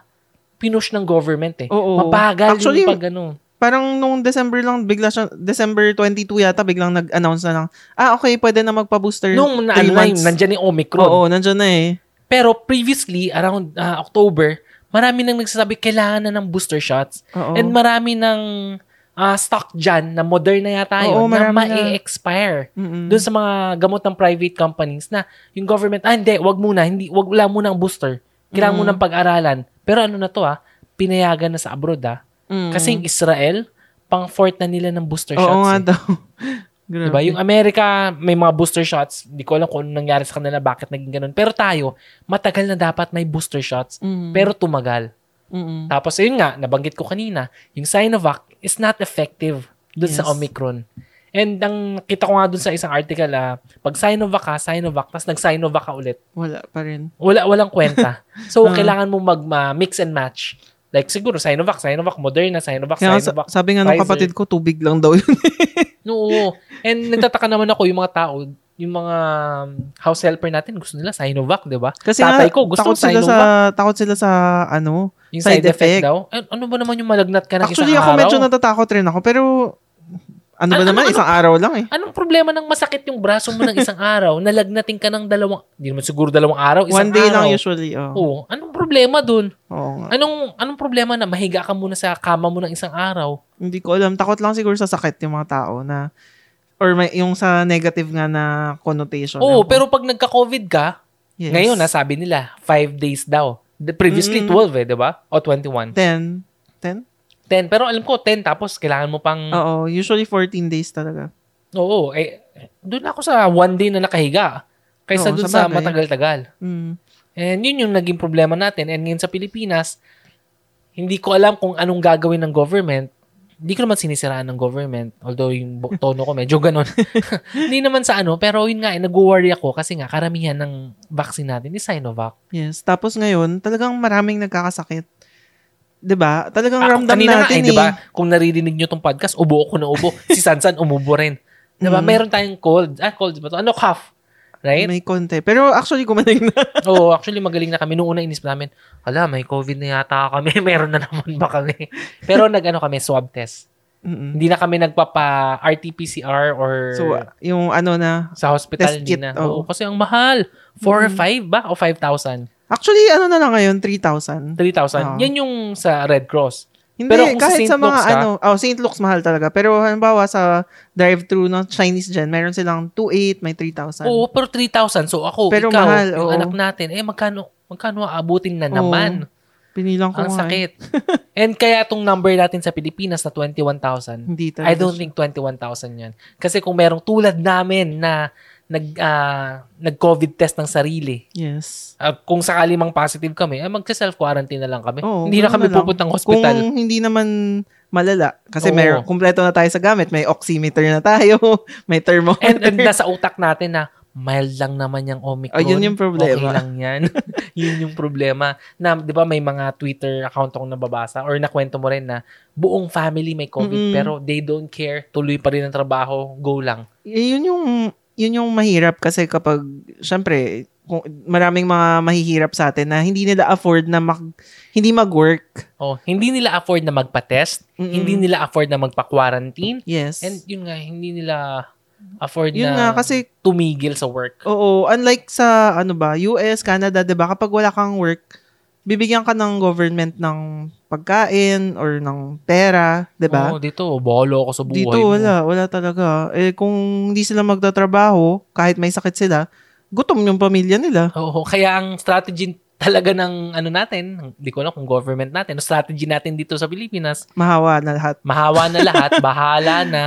Speaker 1: pinush ng government eh.
Speaker 2: Oo.
Speaker 1: Mabagal
Speaker 2: Actually,
Speaker 1: yung pag ano.
Speaker 2: parang nung December lang, bigla siya, December 22 yata, biglang nag-announce na lang, ah, okay, pwede na magpa-booster.
Speaker 1: Nung na,
Speaker 2: three
Speaker 1: na yun,
Speaker 2: months.
Speaker 1: nandyan yung Omicron.
Speaker 2: Oo, nandyan na eh.
Speaker 1: Pero previously, around ah, October, marami nang nagsasabi kailangan na ng booster shots.
Speaker 2: Oo.
Speaker 1: And marami ng ah, stock dyan na Moderna yata yun
Speaker 2: Oo,
Speaker 1: na
Speaker 2: marami na.
Speaker 1: ma-expire. Doon sa mga gamot ng private companies na yung government, ah hindi, wag muna, hindi, wag wala muna ang booster. Kailangan
Speaker 2: Mm.
Speaker 1: muna ng pag-aralan. Pero ano na to ah, pinayagan na sa abroad ah.
Speaker 2: Mm.
Speaker 1: Kasi yung Israel, pang fourth na nila ng booster
Speaker 2: Oo
Speaker 1: shots.
Speaker 2: nga
Speaker 1: eh.
Speaker 2: daw. Grabe.
Speaker 1: Diba? Yung Amerika, may mga booster shots. Hindi ko alam kung ano nangyari sa kanila, bakit naging ganun. Pero tayo, matagal na dapat may booster shots.
Speaker 2: Mm.
Speaker 1: Pero tumagal.
Speaker 2: Mm-mm.
Speaker 1: Tapos yun nga, nabanggit ko kanina, yung Sinovac is not effective dun sa
Speaker 2: Yes.
Speaker 1: Omicron. And ang kita ko nga dun sa isang article, ah, pag Sinovac ka, Sinovac, tapos nag-Sinovac ka ulit,
Speaker 2: Wala pa rin.
Speaker 1: wala, walang kwenta. <laughs> So,
Speaker 2: Ah.
Speaker 1: kailangan mo mag-mix and match. Like, siguro, Sinovac, Sinovac, Moderna, Sinovac,
Speaker 2: Kaya
Speaker 1: Sinovac.
Speaker 2: sa- sabi nga ng kapatid ko, tubig lang daw yun. <laughs>
Speaker 1: Oo. And nagtataka naman ako, yung mga tao, yung mga um, house helper natin, gusto nila Sinovac, di ba?
Speaker 2: Kasi
Speaker 1: Tatay
Speaker 2: nga,
Speaker 1: ko, gusto
Speaker 2: takot sila
Speaker 1: Sinovac.
Speaker 2: sa, takot sila sa, ano,
Speaker 1: Yung
Speaker 2: side
Speaker 1: side, effect,
Speaker 2: effect.
Speaker 1: daw. Ano ba naman yung malagnat ka ng
Speaker 2: Actually,
Speaker 1: isang
Speaker 2: ako
Speaker 1: araw?
Speaker 2: medyo natatakot rin ako, pero, ano ba
Speaker 1: Ano-
Speaker 2: naman,
Speaker 1: ano-
Speaker 2: isang araw lang eh.
Speaker 1: Anong problema ng masakit yung braso mo ng isang <laughs> araw? Nalagnating ka ng dalawang, hindi naman siguro dalawang araw, isang
Speaker 2: One day
Speaker 1: araw.
Speaker 2: lang usually, oh.
Speaker 1: Oo. Anong problema dun?
Speaker 2: Oo nga.
Speaker 1: Anong anong problema na mahiga ka muna sa kama mo ng isang araw?
Speaker 2: Hindi ko alam. Takot lang siguro sa sakit yung mga tao na, or may, yung sa negative nga na connotation.
Speaker 1: Oo, pero pag nagka-COVID ka,
Speaker 2: Yes.
Speaker 1: ngayon nasabi nila, 5 days daw. The previously
Speaker 2: Mm-mm.
Speaker 1: 12 eh, di ba? O 21.
Speaker 2: 10. 10?
Speaker 1: 10. Pero alam ko, 10 tapos kailangan mo pang...
Speaker 2: Oo, usually 14 days talaga.
Speaker 1: Oo, eh, doon ako sa one day na nakahiga. Kaysa
Speaker 2: Oo,
Speaker 1: doon
Speaker 2: sa
Speaker 1: sa matagal-tagal.
Speaker 2: Mm.
Speaker 1: And yun yung naging problema natin. And ngayon sa Pilipinas, hindi ko alam kung anong gagawin ng government di ko naman sinisiraan ng government, although yung tono ko medyo ganun. <laughs> Hindi naman sa ano, pero yun nga, eh, nag-worry ako kasi nga, karamihan ng vaccine natin is Sinovac.
Speaker 2: Yes. Tapos ngayon, talagang maraming nagkakasakit. 'Di ba? Talagang
Speaker 1: Ah,
Speaker 2: ramdam
Speaker 1: nga,
Speaker 2: natin
Speaker 1: eh, di ba? Kung naririnig nyo tong podcast, ubo ako na ubo. si <laughs> Sansan, umubo rin. Di ba?
Speaker 2: Mm.
Speaker 1: Meron tayong cold. Ah, cold ba to? Ano, cough? Right?
Speaker 2: May konti. Pero actually, gumaling na. <laughs>
Speaker 1: Oo, actually magaling na kami. Noong una inis namin, hala, may COVID na yata kami. <laughs> Meron na naman ba kami? Pero nag-ano kami, swab test.
Speaker 2: Mm-mm.
Speaker 1: Hindi na kami nagpapa RT-PCR or
Speaker 2: So, yung ano na,
Speaker 1: sa hospital. Hindi
Speaker 2: kit,
Speaker 1: na.
Speaker 2: oo.
Speaker 1: Oo, kasi ang mahal. 4 or
Speaker 2: Mm.
Speaker 1: 5 ba? O 5,000?
Speaker 2: Actually, ano na lang ngayon, 3,000.
Speaker 1: 3,000.
Speaker 2: Oo.
Speaker 1: Yan yung sa Red Cross.
Speaker 2: Hindi,
Speaker 1: Pero kung sa
Speaker 2: kahit
Speaker 1: St.
Speaker 2: sa, mga
Speaker 1: Luke's ka-
Speaker 2: ano, oh, St. Luke's mahal talaga. Pero halimbawa sa drive-thru ng Chinese dyan, meron silang 2,800, may 3,000.
Speaker 1: Oo, pero 3,000. So ako,
Speaker 2: Pero
Speaker 1: ikaw,
Speaker 2: mahal,
Speaker 1: yung
Speaker 2: oo.
Speaker 1: anak natin, eh magkano, magkano aabutin na
Speaker 2: Oo.
Speaker 1: naman?
Speaker 2: Pinilang ko
Speaker 1: Ang
Speaker 2: nga eh.
Speaker 1: sakit. <laughs> And kaya tong number natin sa Pilipinas na 21,000,
Speaker 2: Hindi talaga.
Speaker 1: I don't
Speaker 2: siya.
Speaker 1: think 21,000 yan. Kasi kung merong tulad namin na nag ah, nag-COVID test ng sarili,
Speaker 2: Yes.
Speaker 1: ah, kung sakali mang positive kami, eh, magsa-self-quarantine na lang kami.
Speaker 2: Oo,
Speaker 1: Hindi na kami
Speaker 2: na
Speaker 1: pupuntang
Speaker 2: Kung
Speaker 1: hospital.
Speaker 2: hindi naman malala. Kasi
Speaker 1: Oo.
Speaker 2: meron, kumpleto na tayo sa gamit. May oximeter na tayo. <laughs> may thermometer.
Speaker 1: And, and nasa utak natin na mild lang naman yung Omicron.
Speaker 2: Oh, yun yung problema.
Speaker 1: Okay lang yan. <laughs> yun yung problema. Na, di ba may mga Twitter account akong nababasa or nakwento mo rin na buong family may COVID
Speaker 2: Mm-mm.
Speaker 1: pero they don't care. Tuloy pa rin ang trabaho. Go lang.
Speaker 2: Eh, yun yung yun yung mahirap kasi kapag syempre kung maraming mga mahihirap sa atin na hindi nila afford na mag, hindi mag-work.
Speaker 1: Oh, hindi nila afford na magpa-test.
Speaker 2: Mm-mm.
Speaker 1: Hindi nila afford na magpa-quarantine.
Speaker 2: Yes.
Speaker 1: And yun nga, hindi nila afford
Speaker 2: yun
Speaker 1: na
Speaker 2: nga kasi
Speaker 1: tumigil sa work.
Speaker 2: oo, unlike sa ano ba, US, Canada, 'di ba? Kapag wala kang work, bibigyan ka ng government ng pagkain or ng pera, 'di ba?
Speaker 1: Oo, dito, bolo ako sa buhay
Speaker 2: Dito
Speaker 1: mo.
Speaker 2: wala, wala talaga. Eh kung hindi sila magtatrabaho, kahit may sakit sila, gutom yung pamilya nila.
Speaker 1: Oo, kaya ang strategy talaga ng ano natin, hindi ko alam kung government natin, ang strategy natin dito sa Pilipinas,
Speaker 2: Mahawa na lahat.
Speaker 1: mahawa na lahat, <laughs> bahala na.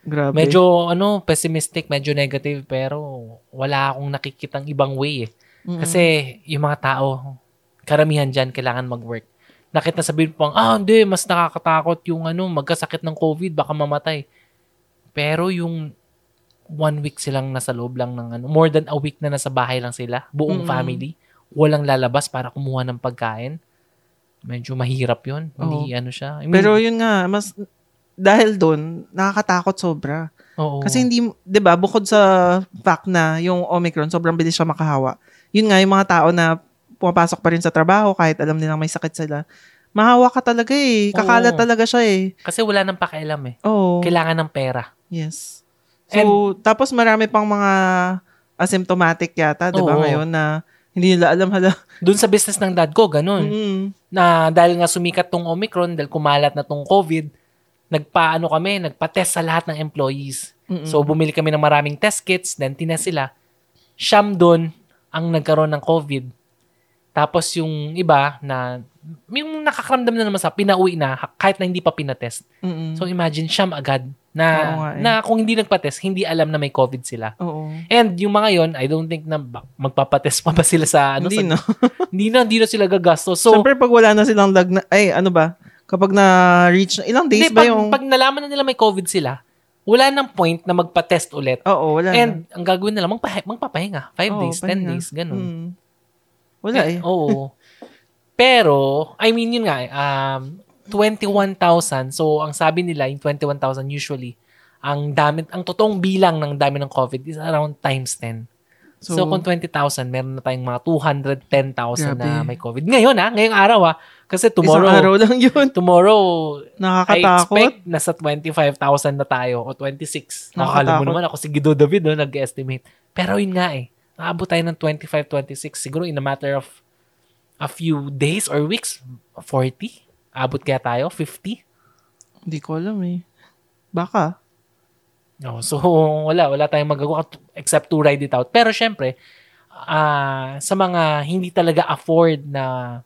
Speaker 2: Grabe.
Speaker 1: Medyo ano, pessimistic, medyo negative, pero wala akong nakikitang ibang way eh. Kasi yung mga tao, karamihan dyan, kailangan mag-work. Nakita sabihin pang, ah, hindi, mas nakakatakot yung ano, magkasakit ng COVID, baka mamatay. Pero yung one week silang nasa loob lang ng ano, more than a week na nasa bahay lang sila, buong
Speaker 2: Mm-mm.
Speaker 1: family, walang lalabas para kumuha ng pagkain. Medyo mahirap yun. Hindi ano siya. I mean,
Speaker 2: Pero yun nga, mas dahil doon, nakakatakot sobra.
Speaker 1: oo.
Speaker 2: Kasi hindi, 'di ba, bukod sa fact na yung Omicron sobrang bilis siya makahawa. Yun nga yung mga tao na pumapasok pa rin sa trabaho kahit alam nilang may sakit sila. Mahawa ka talaga eh. Kakalat
Speaker 1: Oo.
Speaker 2: talaga siya eh.
Speaker 1: Kasi wala nang pakialam eh.
Speaker 2: Oo.
Speaker 1: Kailangan ng pera.
Speaker 2: Yes. So, tapos marami pang mga asymptomatic yata, 'di ba,
Speaker 1: Oo.
Speaker 2: ngayon na hindi nila alam hala.
Speaker 1: Doon sa business ng dad ko, ganun.
Speaker 2: Mm.
Speaker 1: na dahil nga sumikat tong Omicron, dahil kumalat na tong COVID, nagpaano kami, nagpa-test sa lahat ng employees.
Speaker 2: Mm-mm.
Speaker 1: So, bumili kami ng maraming test kits, then tinest sila. Siyam doon ang nagkaroon ng COVID. Tapos yung iba na, yung nakakaramdam na naman sa, pinauwi na, kahit na hindi pa pinatest.
Speaker 2: Mm-mm.
Speaker 1: So, imagine, siyam agad na,
Speaker 2: Oo nga eh.
Speaker 1: na kung hindi nagpa-test, hindi alam na may COVID sila.
Speaker 2: Oo.
Speaker 1: And yung mga yon I don't think na ba- magpapatest pa ba sila sa, ano,
Speaker 2: hindi
Speaker 1: sa,
Speaker 2: no. <laughs>
Speaker 1: hindi na, hindi na sila gagastos. So,
Speaker 2: Siyempre pag wala na silang lag na, ay ano ba? Kapag na reach na, ilang days
Speaker 1: Hindi,
Speaker 2: ba
Speaker 1: pag,
Speaker 2: yung
Speaker 1: pag nalaman na nila may COVID sila, wala nang point na magpa-test ulit.
Speaker 2: Oo, wala. na.
Speaker 1: And ang gagawin nila, magpahe, magpapahinga. 5
Speaker 2: Oo,
Speaker 1: days, 10
Speaker 2: pahinga.
Speaker 1: days, ganun.
Speaker 2: Mm. Wala eh.
Speaker 1: Oo. Pero, I mean, yun nga, eh, um, 21,000. So, ang sabi nila, yung 21,000 usually, ang dami, ang totoong bilang ng dami ng COVID is around times 10. So,
Speaker 2: So,
Speaker 1: kung 20,000, meron na tayong mga 210,000 na may COVID. Ngayon ha, ngayong araw ha. Kasi
Speaker 2: Isang
Speaker 1: tomorrow,
Speaker 2: araw lang yun.
Speaker 1: tomorrow, I
Speaker 2: Nakakatakot.
Speaker 1: expect nasa 25,000 na tayo o 26. Nakakala mo naman ako si Guido David no, nag-estimate. Pero yun nga eh. Naabot tayo ng 25, 26. Siguro in a matter of a few days or weeks, 40. Abot kaya tayo? 50?
Speaker 2: Hindi ko alam eh. Baka.
Speaker 1: No, so wala, wala tayong magagawa except to ride it out. Pero syempre, ah sa mga hindi talaga afford na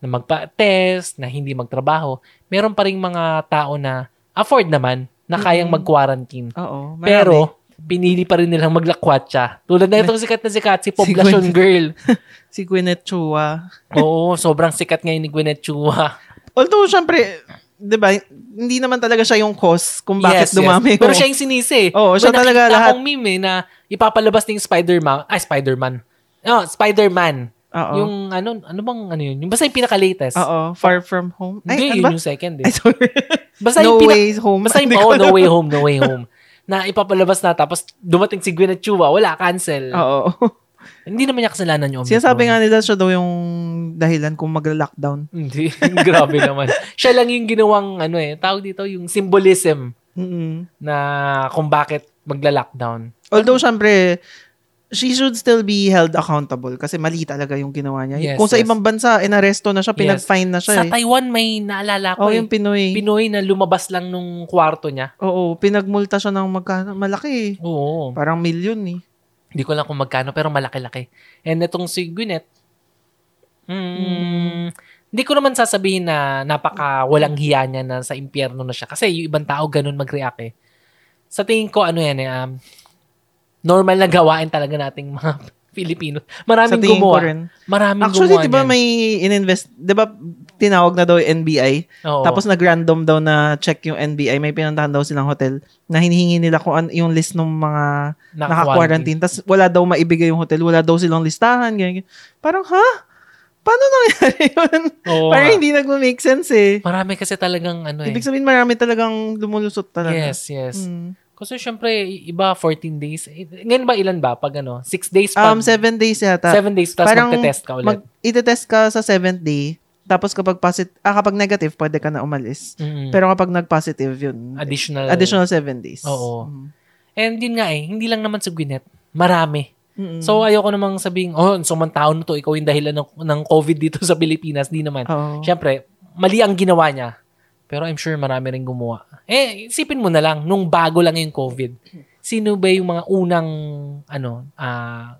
Speaker 1: na magpa-test, na hindi magtrabaho, meron pa ring mga tao na afford naman na kayang mag-quarantine.
Speaker 2: Oo. marami.
Speaker 1: Pero, pinili pa rin nilang maglakwatsa. Tulad na itong sikat na sikat, si Poblacion
Speaker 2: Gwyneth.
Speaker 1: Girl. <laughs>
Speaker 2: si Gwyneth Chua.
Speaker 1: Oo, sobrang sikat ngayon ni Gwyneth Chua.
Speaker 2: Although, syempre, 'di ba, hindi naman talaga siya yung cause kung bakit
Speaker 1: Yes, yes.
Speaker 2: dumami.
Speaker 1: Pero
Speaker 2: yung-
Speaker 1: siya yung sinisi.
Speaker 2: Oo, siya
Speaker 1: May
Speaker 2: talaga lahat.
Speaker 1: akong meme eh, na ipapalabas yung Spider-Man. Ay, Spider-Man. No, Spider-Man.
Speaker 2: Oo.
Speaker 1: Yung ano, ano bang ano yun? Yung basta yung pinaka-latest.
Speaker 2: Oo, Far From Home.
Speaker 1: Hindi,
Speaker 2: Ay, ano
Speaker 1: yun
Speaker 2: ba?
Speaker 1: yung second eh.
Speaker 2: Ay, sorry.
Speaker 1: Basta
Speaker 2: no
Speaker 1: yung pina-
Speaker 2: Way Home.
Speaker 1: Basta yung,
Speaker 2: Hindi
Speaker 1: oh, No. Way Home, No Way Home. <laughs> na ipapalabas na tapos dumating si Gwyneth Chua, wala, cancel.
Speaker 2: Oo. <laughs>
Speaker 1: Hindi naman niya kasalanan yung Omicron.
Speaker 2: Sinasabi nga nila siya daw yung dahilan kung mag-lockdown.
Speaker 1: Hindi. <laughs> Grabe naman. Siya lang yung ginawang, ano eh, tawag dito, yung symbolism
Speaker 2: mm
Speaker 1: na kung bakit magla-lockdown.
Speaker 2: Although, syempre, she should still be held accountable kasi mali talaga yung ginawa niya.
Speaker 1: Yes,
Speaker 2: Kung sa
Speaker 1: yes.
Speaker 2: ibang bansa, inaresto na siya,
Speaker 1: Yes.
Speaker 2: pinag-fine na siya
Speaker 1: Sa
Speaker 2: eh.
Speaker 1: Taiwan, may naalala ko
Speaker 2: Oh,
Speaker 1: eh.
Speaker 2: yung Pinoy.
Speaker 1: Pinoy na lumabas lang nung kwarto niya.
Speaker 2: Oo, pinagmulta siya ng magkano, malaki eh.
Speaker 1: Oo.
Speaker 2: Parang milyon eh.
Speaker 1: Hindi ko lang kung magkano, pero malaki-laki. And itong si Gwyneth, mm, hindi ko naman sasabihin na napaka walang hiya niya na sa impyerno na siya. Kasi yung ibang tao ganun mag-react eh. Sa tingin ko, ano yan eh, um, normal na gawain talaga nating mga <laughs> Filipino. Maraming
Speaker 2: Sa
Speaker 1: gumawa.
Speaker 2: rin.
Speaker 1: Maraming
Speaker 2: Actually,
Speaker 1: gumawa
Speaker 2: di ba may ininvest, di ba tinawag na daw yung NBI?
Speaker 1: Oo.
Speaker 2: Tapos nag-random daw na check yung NBI. May pinuntahan daw silang hotel na hinihingi nila kung an- yung list ng mga naka-quarantine. Tapos wala daw maibigay yung hotel. Wala daw silang listahan. Ganyan, ganyan. Parang, ha? Paano nangyari <laughs> yun?
Speaker 1: Oo
Speaker 2: Parang
Speaker 1: nga.
Speaker 2: hindi nag-make sense eh.
Speaker 1: Marami kasi talagang ano eh.
Speaker 2: Ibig sabihin marami talagang lumulusot talaga.
Speaker 1: Yes, yes.
Speaker 2: Mm.
Speaker 1: Kasi syempre, iba 14 days. Eh, Ngayon ba ilan ba? Pag ano? 6 days pa.
Speaker 2: Um, seven days yata.
Speaker 1: 7 days tapos
Speaker 2: Parang
Speaker 1: magte-test ka ulit.
Speaker 2: Mag, ite-test ka sa seventh day. Tapos kapag positive, ah, kapag negative, pwede ka na umalis.
Speaker 1: Mm.
Speaker 2: Pero kapag nag-positive, yun.
Speaker 1: additional.
Speaker 2: Additional seven days.
Speaker 1: Oo.
Speaker 2: Mm.
Speaker 1: And yun nga eh, hindi lang naman sa Gwyneth. Marami.
Speaker 2: Mm-mm.
Speaker 1: So ayoko namang sabihin, oh, taon na to, ikaw yung dahilan ng, ng COVID dito <laughs> sa Pilipinas. Di naman.
Speaker 2: Oo.
Speaker 1: Siyempre, mali ang ginawa niya. Pero I'm sure marami rin gumawa. Eh, isipin mo na lang, nung bago lang yung COVID, sino ba yung mga unang, ano, ah,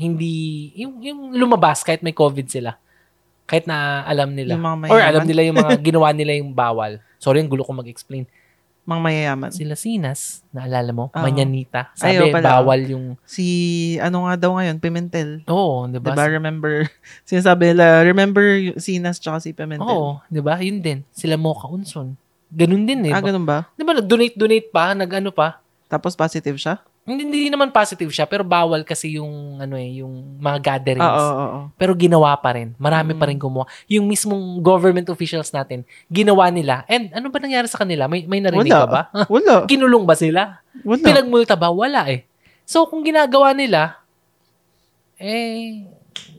Speaker 1: hindi, yung, yung lumabas kahit may COVID sila? Kahit na alam nila. Or alam nila yung mga <laughs> ginawa nila yung bawal. Sorry, ang gulo ko mag-explain.
Speaker 2: Mga mayayaman.
Speaker 1: Sila Sinas, naalala mo?
Speaker 2: Oo.
Speaker 1: Manyanita. Sabi,
Speaker 2: oo pala.
Speaker 1: bawal yung,
Speaker 2: Si, ano nga daw ngayon, Pimentel.
Speaker 1: oo, di ba?
Speaker 2: Diba, remember, <laughs> sinasabi nila, remember Sinas tsaka si Pimentel.
Speaker 1: Oo, di ba? Yun din. Sila Mocha Unson. Ganun din eh.
Speaker 2: Ah, ganun ba?
Speaker 1: Di ba, nag-donate-donate pa, nag-ano pa.
Speaker 2: Tapos positive siya?
Speaker 1: Hindi, hindi naman positive siya, pero bawal kasi yung, ano eh, yung mga gatherings.
Speaker 2: Oo, oo, oo.
Speaker 1: Pero ginawa pa rin. Marami
Speaker 2: Mm.
Speaker 1: pa rin gumawa. Yung mismong government officials natin, ginawa nila. And ano ba nangyari sa kanila? May, may narinig
Speaker 2: Wala.
Speaker 1: ka ba? <laughs>
Speaker 2: Wala. <laughs>
Speaker 1: Kinulong ba sila?
Speaker 2: Wala.
Speaker 1: Pinagmulta ba? Wala eh. So, kung ginagawa nila, eh,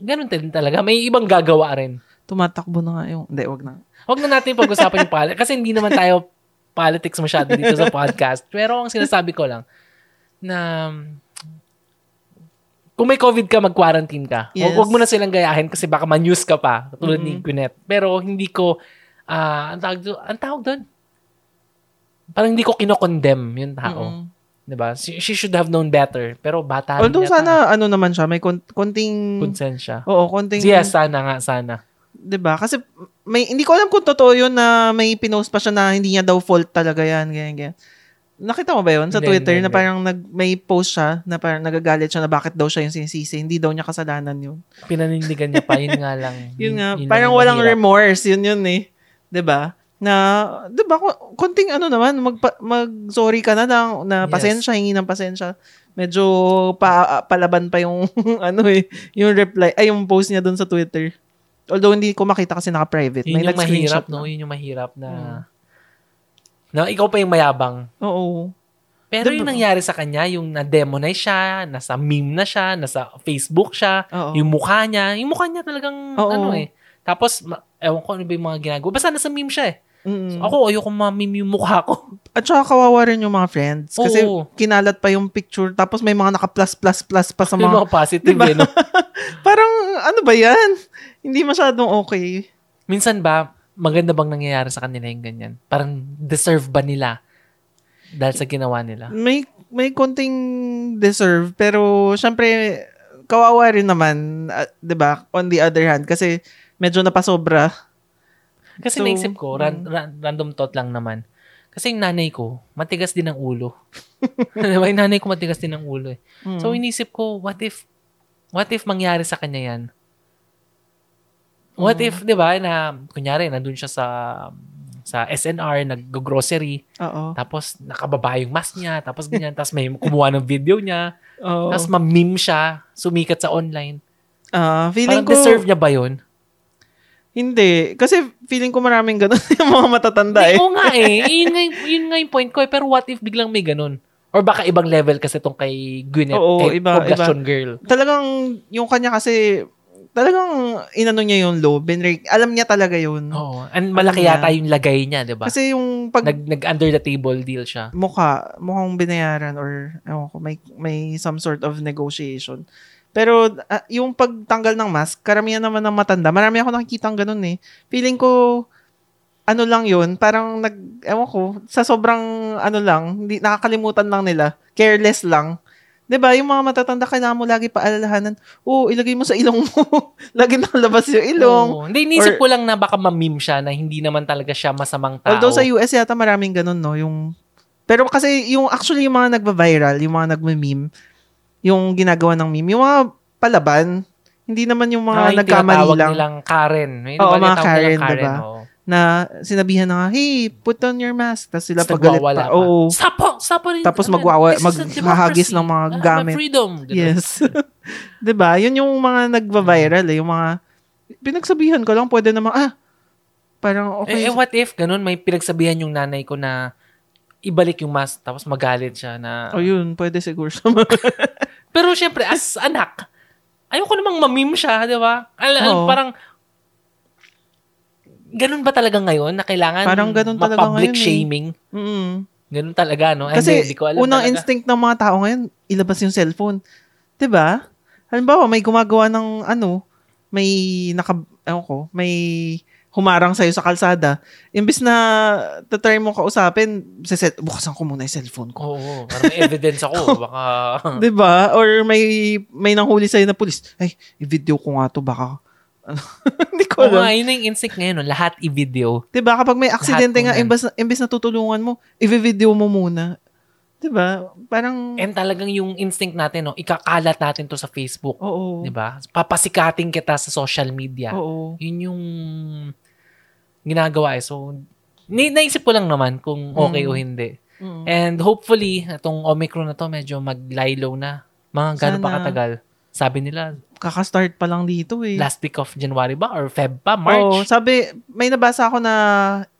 Speaker 1: ganun din talaga. May ibang gagawa rin.
Speaker 2: Tumatakbo na nga yung, hindi, wag na.
Speaker 1: Huwag na natin pag-usapan yung politics. Kasi hindi naman tayo politics masyado dito sa podcast. Pero ang sinasabi ko lang, na kung may COVID ka, mag-quarantine ka.
Speaker 2: Yes.
Speaker 1: Huwag mo na silang gayahin kasi baka ma-news ka pa. Tulad ni
Speaker 2: Mhm.
Speaker 1: Gwyneth. Pero hindi ko, ah, ang tawag doon, ang tawag doon, parang hindi ko kinokondemn yung tao.
Speaker 2: Mm-mm.
Speaker 1: 'Di ba? She, she should have known better. Pero bata rin
Speaker 2: Although sana, ano naman siya, may kon- konting,
Speaker 1: Konsensya.
Speaker 2: oo, konting,
Speaker 1: Yes, sana nga, sana.
Speaker 2: 'di ba? Kasi may hindi ko alam kung totoo 'yun na may pinost pa siya na hindi niya daw fault talaga 'yan, ganyan ganyan. Nakita mo ba 'yun sa
Speaker 1: Hindi,
Speaker 2: Twitter
Speaker 1: hindi,
Speaker 2: na parang nag may post siya na parang nagagalit siya na bakit daw siya yung sinisisi, hindi daw niya kasalanan 'yun.
Speaker 1: Pinanindigan niya pa, yun nga lang. <laughs>
Speaker 2: Yun nga,
Speaker 1: lang
Speaker 2: parang walang
Speaker 1: mahirap.
Speaker 2: remorse, yun yun eh. ba? Na 'di ba ko- konting ano naman, mag mag sorry ka na lang na
Speaker 1: Yes.
Speaker 2: pasensya, hingi ng pasensya. Medyo pa, palaban pa yung <laughs> ano eh, yung reply ay yung post niya doon sa Twitter. Although hindi ko makita kasi naka-private.
Speaker 1: Yun
Speaker 2: May
Speaker 1: yung mahirap,
Speaker 2: nag-screenshot
Speaker 1: no?
Speaker 2: na.
Speaker 1: Yun yung mahirap na...
Speaker 2: Mm.
Speaker 1: Na ikaw pa yung mayabang.
Speaker 2: Oo.
Speaker 1: Pero
Speaker 2: Diba?
Speaker 1: yung nangyari sa kanya, yung na-demonize siya, nasa meme na siya, nasa Facebook siya,
Speaker 2: Oo.
Speaker 1: yung mukha niya, yung mukha niya talagang,
Speaker 2: Oo.
Speaker 1: ano eh. Tapos, ma- ewan ko ano ba yung mga ginagawa. Basta nasa meme siya eh.
Speaker 2: Mm.
Speaker 1: Ako, ayoko ma-meme yung mukha ko. <laughs>
Speaker 2: At saka kawawa rin yung mga friends. Kasi
Speaker 1: Oo.
Speaker 2: kinalat pa yung picture. Tapos may mga naka-plus, plus, plus pa sa
Speaker 1: yung
Speaker 2: mga...
Speaker 1: mga positive
Speaker 2: Diba?
Speaker 1: eh, no? <laughs>
Speaker 2: Parang ano ba yan? Hindi masyadong okay.
Speaker 1: Minsan ba, maganda bang nangyayari sa kanila yung ganyan? Parang deserve ba nila dahil sa ginawa nila?
Speaker 2: May may konting deserve pero syempre kawawa rin naman, ah, 'di ba? On the other hand kasi medyo napasobra.
Speaker 1: Kasi
Speaker 2: So,
Speaker 1: naisip ko, ran-
Speaker 2: mm.
Speaker 1: ran- random thought lang naman. Kasi yung nanay ko, matigas din ang ulo. <laughs> diba? Yung nanay ko matigas din ang ulo eh.
Speaker 2: Mm.
Speaker 1: So inisip ko, what if, what if mangyari sa kanya yan? What
Speaker 2: Mm.
Speaker 1: if, di ba, na, kunyari, nandun siya sa, sa SNR, nag-grocery,
Speaker 2: Oo.
Speaker 1: tapos nakababa yung mask niya, tapos ganyan, tapos may kumuha ng video niya,
Speaker 2: Oo.
Speaker 1: tapos ma-meme siya, sumikat sa online.
Speaker 2: Ah, feeling
Speaker 1: Parang
Speaker 2: ko,
Speaker 1: deserve niya ba yun?
Speaker 2: hindi. Kasi feeling ko maraming ganun <laughs> yung mga matatanda eh.
Speaker 1: Oo nga eh. Yun nga, yung- yun nga yung point ko eh. Pero what if biglang may ganun? Or baka ibang level kasi tong kay Gwyneth,
Speaker 2: Oo,
Speaker 1: kay
Speaker 2: iba-
Speaker 1: Poblacion Girl.
Speaker 2: Talagang, yung kanya kasi, talagang inano niya yung low. Benrake, alam niya talaga yun.
Speaker 1: Oo. And malaki yata yung lagay niya, di ba?
Speaker 2: Kasi yung pag
Speaker 1: Nag, nag under the table deal siya.
Speaker 2: mukha, mukhang binayaran or ewan ko, may, may some sort of negotiation. Pero ah, yung pagtanggal ng mask, karamihan naman ng matanda. Marami ako nakikita ganun eh. Feeling ko, ano lang yun, parang nag, ewan ko, sa sobrang ano lang, hindi, nakakalimutan lang nila. Careless lang. 'Di ba Yung mga matatanda, kailangan mo lagi paalalahanan, oh, ilagay mo sa ilong mo. <laughs> lagi nakalabas yung ilong.
Speaker 1: Oo. Hindi, inisip ko lang na baka ma-meme siya na hindi naman talaga siya masamang tao.
Speaker 2: Although sa US yata maraming ganun, no? Yung, pero kasi yung actually yung mga nagva-viral, yung mga nagme-meme, yung ginagawa ng meme, yung mga palaban, hindi naman yung mga
Speaker 1: Ah,
Speaker 2: nagkamali lang
Speaker 1: nilang Karen. May
Speaker 2: Oo,
Speaker 1: diba,
Speaker 2: mga Karen, diba?
Speaker 1: oo.
Speaker 2: Na sinabihan na nga, hey, put on your mask. Tapos sila pagalit pa.
Speaker 1: pa.
Speaker 2: Oo.
Speaker 1: Sapo! Sapo rin.
Speaker 2: Tapos
Speaker 1: Ano,
Speaker 2: magwawa- maghahagis ng mga
Speaker 1: Ah,
Speaker 2: gamit.
Speaker 1: freedom. Ganun.
Speaker 2: Yes. <laughs> 'Di ba Yun yung mga nagva-viral eh. Yung mga, pinagsabihan ko lang, pwede namang, ah, parang okay.
Speaker 1: Eh, eh, what if, ganun, may pinagsabihan yung nanay ko na ibalik yung mask, tapos magalit siya na...
Speaker 2: o yun, pwede siguro siya. <laughs>
Speaker 1: Pero syempre, as anak, ayoko namang mamim siya, di ba? Al-
Speaker 2: Oo.
Speaker 1: parang, ganun ba talaga ngayon na kailangan
Speaker 2: Parang ganun talaga
Speaker 1: ma-public
Speaker 2: ngayon eh.
Speaker 1: shaming?
Speaker 2: mm
Speaker 1: Ganun talaga, no? Ay,
Speaker 2: Kasi
Speaker 1: hindi, ko alam
Speaker 2: unang
Speaker 1: talaga.
Speaker 2: instinct ng mga tao ngayon, ilabas yung cellphone. 'Di ba? Halimbawa, may gumagawa ng ano, may naka, ewan ko, may humarang sa'yo sa kalsada. Imbis na tatry mo kausapin, siset, bukasan ko muna yung cellphone ko.
Speaker 1: Oo, parang may evidence ako. <laughs> Baka...
Speaker 2: ba? Or may may nanghuli sa'yo na pulis. Ay, i-video ko nga to baka. Ano? <laughs> Hindi ko
Speaker 1: Oo nga,
Speaker 2: alam.
Speaker 1: yun na yung instinct ngayon, no? lahat i-video.
Speaker 2: 'Di ba? Kapag may aksidente nga, imbes, imbes na tutulungan mo, i-video mo muna. 'Di ba? Parang,
Speaker 1: And talagang yung instinct natin, no? ikakalat natin to sa Facebook.
Speaker 2: oo.
Speaker 1: Di ba? Papasikating kita sa social media.
Speaker 2: Oo.
Speaker 1: Yun yung ginagawa eh. So, ni naisip ko lang naman kung okay
Speaker 2: Mm.
Speaker 1: o hindi.
Speaker 2: Mm.
Speaker 1: And hopefully, itong Omicron na to medyo mag-lie-low na. Mga gano'n pa katagal. Sabi nila,
Speaker 2: Kaka-start pa lang dito eh.
Speaker 1: last week of January ba? Or Feb pa?
Speaker 2: Oo,
Speaker 1: March?
Speaker 2: sabi, may nabasa ako na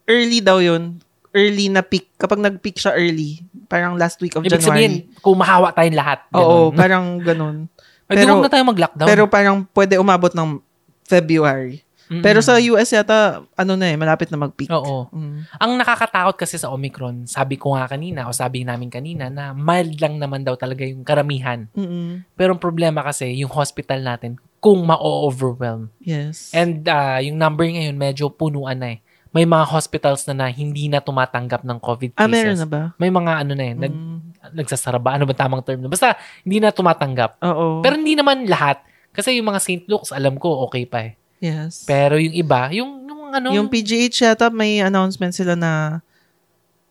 Speaker 2: early daw yun. Early na peak. Kapag nag-peak siya early, parang last week of
Speaker 1: Ibig sabihin,
Speaker 2: January.
Speaker 1: kung mahawa tayong lahat.
Speaker 2: Oo,
Speaker 1: Ganun.
Speaker 2: parang ganun. <laughs>
Speaker 1: Ay,
Speaker 2: pero-
Speaker 1: huwag na tayo mag-lockdown.
Speaker 2: Pero parang pwede umabot ng February.
Speaker 1: Mm-mm.
Speaker 2: Pero sa US yata, ano na eh, malapit na mag-peak.
Speaker 1: Oo.
Speaker 2: Mm.
Speaker 1: Ang nakakatakot kasi sa Omicron, sabi ko nga kanina, o sabi namin kanina, na mild lang naman daw talaga yung karamihan.
Speaker 2: Mm-mm.
Speaker 1: Pero ang problema kasi, yung hospital natin, kung ma-overwhelm.
Speaker 2: Yes.
Speaker 1: And ah, yung number ngayon, medyo punuan na eh. May mga hospitals na, na hindi na tumatanggap ng COVID cases.
Speaker 2: ah, meron na ba?
Speaker 1: May mga ano na eh, nag,
Speaker 2: Mm.
Speaker 1: nagsasara ba? Ano ba tamang term? na? Basta, hindi na tumatanggap.
Speaker 2: Oo.
Speaker 1: Pero hindi naman lahat. Kasi yung mga St. Luke's, alam ko, okay pa eh.
Speaker 2: Yes.
Speaker 1: Pero yung iba, yung, yung ano,
Speaker 2: Yung PGH yata, may announcement sila na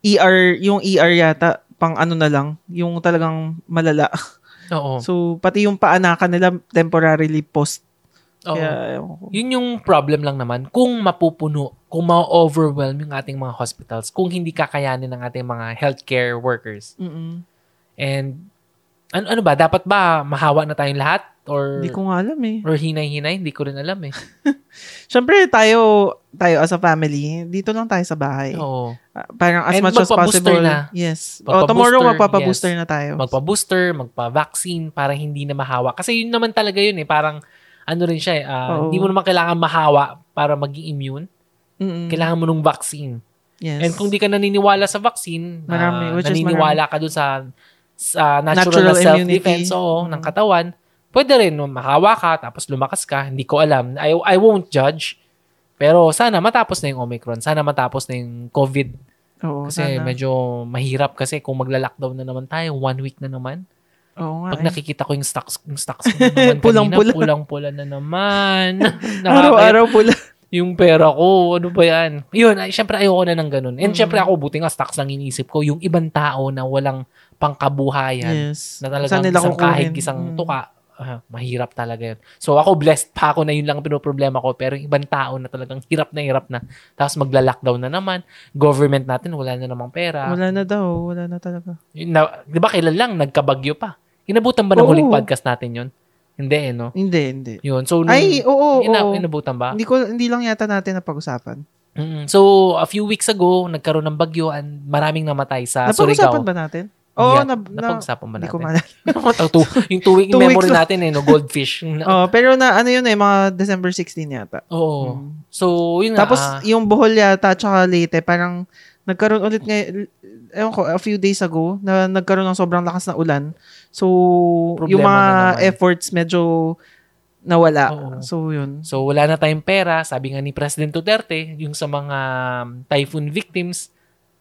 Speaker 2: ER, yung ER yata, pang ano na lang, yung talagang malala. <laughs>
Speaker 1: oo,
Speaker 2: So, pati yung paanakan nila temporarily post.
Speaker 1: oo.
Speaker 2: Kaya.
Speaker 1: Yun yung problem lang naman. Kung mapupuno, kung ma-overwhelm yung ating mga hospitals, kung hindi kakayanin ng ating mga healthcare workers.
Speaker 2: Mm-mm.
Speaker 1: And, ano, ano ba? Dapat ba mahawa na tayong lahat? Or,
Speaker 2: Hindi ko nga alam eh.
Speaker 1: or hinay-hinay? Hindi ko rin alam eh. <laughs>
Speaker 2: Siyempre, tayo, tayo as a family, dito lang tayo sa bahay.
Speaker 1: Oo.
Speaker 2: Ah, parang as
Speaker 1: And
Speaker 2: much as possible.
Speaker 1: na.
Speaker 2: Yes.
Speaker 1: Magpa-booster,
Speaker 2: oh, tomorrow magpapa-booster na tayo.
Speaker 1: Magpa-booster, magpa-vaccine para hindi na mahawa. Kasi yun naman talaga yun eh. Parang, ano rin siya eh.
Speaker 2: Oo.
Speaker 1: hindi mo naman kailangan mahawa para maging immune.
Speaker 2: Mm-mm.
Speaker 1: Kailangan mo nung vaccine.
Speaker 2: Yes.
Speaker 1: And kung di ka naniniwala sa vaccine,
Speaker 2: Marami, is
Speaker 1: naniniwala ka dun sa, sa natural,
Speaker 2: Natural
Speaker 1: na self-defense oo,
Speaker 2: Mm.
Speaker 1: ng katawan, pwede rin no, mahawa ka, tapos lumakas ka. Hindi ko alam. I, I won't judge. Pero sana matapos na yung Omicron. Sana matapos na yung COVID.
Speaker 2: Oo,
Speaker 1: Kasi
Speaker 2: sana.
Speaker 1: medyo mahirap kasi kung magla-lockdown na naman tayo, one week na naman.
Speaker 2: Oo nga
Speaker 1: Pag
Speaker 2: eh.
Speaker 1: nakikita ko yung stocks, yung stocks na naman <laughs>
Speaker 2: Pulang-pula.
Speaker 1: kanina, pulang-pula na naman. <laughs>
Speaker 2: Araw-araw pula.
Speaker 1: Yung pera ko, ano ba yan? Yun, ay, syempre ayoko na ng ganun. And
Speaker 2: Mm.
Speaker 1: syempre ako, buti nga stocks lang iniisip ko, yung ibang tao na walang pangkabuhayan,
Speaker 2: Yes.
Speaker 1: na talagang isang
Speaker 2: kukunin?
Speaker 1: kahig, isang
Speaker 2: Mm.
Speaker 1: tuka, ah, mahirap talaga yun. So ako blessed pa ako na yun lang ang pinoproblema ko pero yung ibang tao na talagang hirap na hirap na. Tapos magla-lockdown na naman. Government natin wala na namang pera.
Speaker 2: Wala na daw. Wala na talaga.
Speaker 1: Na, 'Di ba kailan lang nagkabagyo pa? Inabutan ba ng
Speaker 2: Oo.
Speaker 1: huling podcast natin yun? Hindi eh, no?
Speaker 2: Hindi, hindi.
Speaker 1: Yun. So, nung,
Speaker 2: Ay, oo,
Speaker 1: ina,
Speaker 2: oo.
Speaker 1: inabutan ba?
Speaker 2: Hindi ko hindi lang yata natin na pag-usapan.
Speaker 1: Mm, So, a few weeks ago, nagkaroon ng bagyo and maraming namatay sa
Speaker 2: Napag-usapan
Speaker 1: Surigao.
Speaker 2: ba natin? Oo,
Speaker 1: Yeah,
Speaker 2: na, na,
Speaker 1: napag-usapan ba
Speaker 2: hindi
Speaker 1: natin?
Speaker 2: ko maalala. <laughs>
Speaker 1: Yung two, yung two week
Speaker 2: Two
Speaker 1: memory natin eh, no? Goldfish. <laughs> Na-
Speaker 2: Oh, pero na ano yun eh, mga December 16 yata.
Speaker 1: Oo.
Speaker 2: Mm.
Speaker 1: So, yun.
Speaker 2: Tapos
Speaker 1: ah,
Speaker 2: yung Bohol yata tsaka Leyte, parang nagkaroon ulit ngayon, ewan ko, a few days ago, na nagkaroon ng sobrang lakas na ulan. So, yung
Speaker 1: Problema
Speaker 2: mga
Speaker 1: na naman.
Speaker 2: efforts medyo nawala.
Speaker 1: Oo.
Speaker 2: So, yun.
Speaker 1: so, wala na tayong pera. Sabi nga ni President Duterte, yung sa mga um, typhoon victims,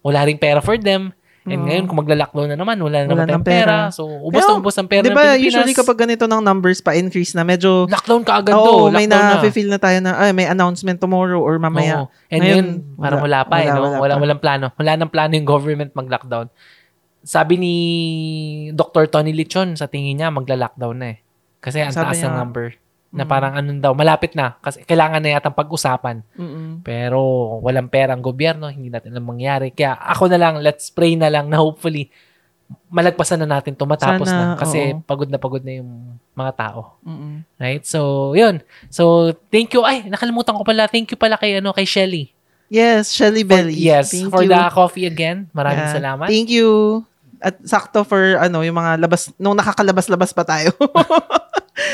Speaker 1: wala ring pera for them. And ngayon, kung magla-lockdown na naman, wala na
Speaker 2: Wala
Speaker 1: naman tayong
Speaker 2: ng
Speaker 1: pera.
Speaker 2: pera.
Speaker 1: So, ubos
Speaker 2: Pero,
Speaker 1: na ubos ang pera
Speaker 2: Di
Speaker 1: ng
Speaker 2: ba,
Speaker 1: Pilipinas.
Speaker 2: usually kapag ganito ng numbers pa increase na, medyo,
Speaker 1: Lockdown ka agad
Speaker 2: oo,
Speaker 1: do.
Speaker 2: may
Speaker 1: Lockdown na.
Speaker 2: na-feel na tayo na, ay, may announcement tomorrow or mamaya.
Speaker 1: Oo. And
Speaker 2: Ngayon,
Speaker 1: ngayon, parang
Speaker 2: wala.
Speaker 1: wala, pa eh,
Speaker 2: Wala,
Speaker 1: no?
Speaker 2: wala
Speaker 1: Wala,
Speaker 2: pa.
Speaker 1: walang plano. Wala nang plano yung government mag-lockdown. Sabi ni Dr. Tony Lichon, sa tingin niya, magla-lockdown na eh. Kasi ang
Speaker 2: Sabi
Speaker 1: taas ng
Speaker 2: niya,
Speaker 1: number. Na
Speaker 2: mm.
Speaker 1: parang anong daw, malapit na. Kasi kailangan na yatang pag-usapan.
Speaker 2: Mm-mm.
Speaker 1: Pero walang pera ang gobyerno, hindi natin alam mangyari. Kaya ako na lang, let's pray na lang na hopefully malagpasan na natin to matapos
Speaker 2: Sana,
Speaker 1: na. Kasi
Speaker 2: oo.
Speaker 1: pagod na pagod na yung mga tao.
Speaker 2: Mm-mm.
Speaker 1: Right? So, yun. So, thank you. Ay, nakalimutan ko pala. Thank you pala kay, ano, kay Shelly.
Speaker 2: Yes, Shelly
Speaker 1: For-
Speaker 2: Belly.
Speaker 1: yes,
Speaker 2: Thank
Speaker 1: for
Speaker 2: you.
Speaker 1: the coffee again. Maraming
Speaker 2: Yeah.
Speaker 1: salamat.
Speaker 2: Thank you. At sakto for ano, yung mga labas, nung nakakalabas-labas pa tayo. <laughs>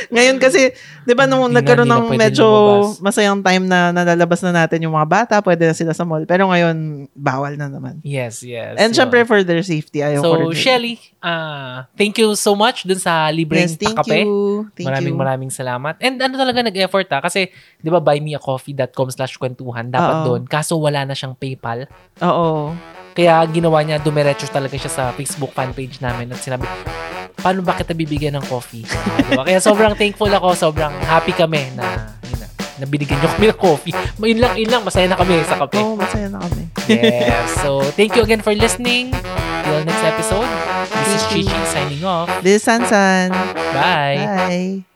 Speaker 2: Ngayon kasi, di ba nung
Speaker 1: Hindi
Speaker 2: nagkaroon ng medyo
Speaker 1: lumabas.
Speaker 2: masayang time na nalalabas na natin yung mga bata, pwede na sila sa mall. Pero ngayon, bawal na naman.
Speaker 1: Yes, yes.
Speaker 2: And
Speaker 1: yun.
Speaker 2: syempre for their safety, ayaw ko
Speaker 1: So. Shelly, ah thank you so much dun sa libreng
Speaker 2: yes, thank
Speaker 1: pakape.
Speaker 2: you. Thank
Speaker 1: maraming
Speaker 2: you.
Speaker 1: maraming salamat. And ano talaga nag-effort ha? Kasi, di ba, buymeacoffee.com slash kwentuhan. Dapat
Speaker 2: Oo.
Speaker 1: doon. Kaso wala na siyang PayPal.
Speaker 2: Oo.
Speaker 1: Kaya ginawa niya, dumiretso talaga siya sa Facebook fanpage namin at sinabi, paano ba kita bibigyan ng coffee? Diba? Kaya sobrang thankful ako, sobrang happy kami na, yun na, na binigyan niyo kami ng coffee. <laughs> Yun lang, yun lang, masaya na kami sa kape.
Speaker 2: Oo, masaya na kami.
Speaker 1: Yes. So, thank you again for listening. Till next episode. This is. Chichi signing off.
Speaker 2: This is Sansan.
Speaker 1: Bye.
Speaker 2: Bye.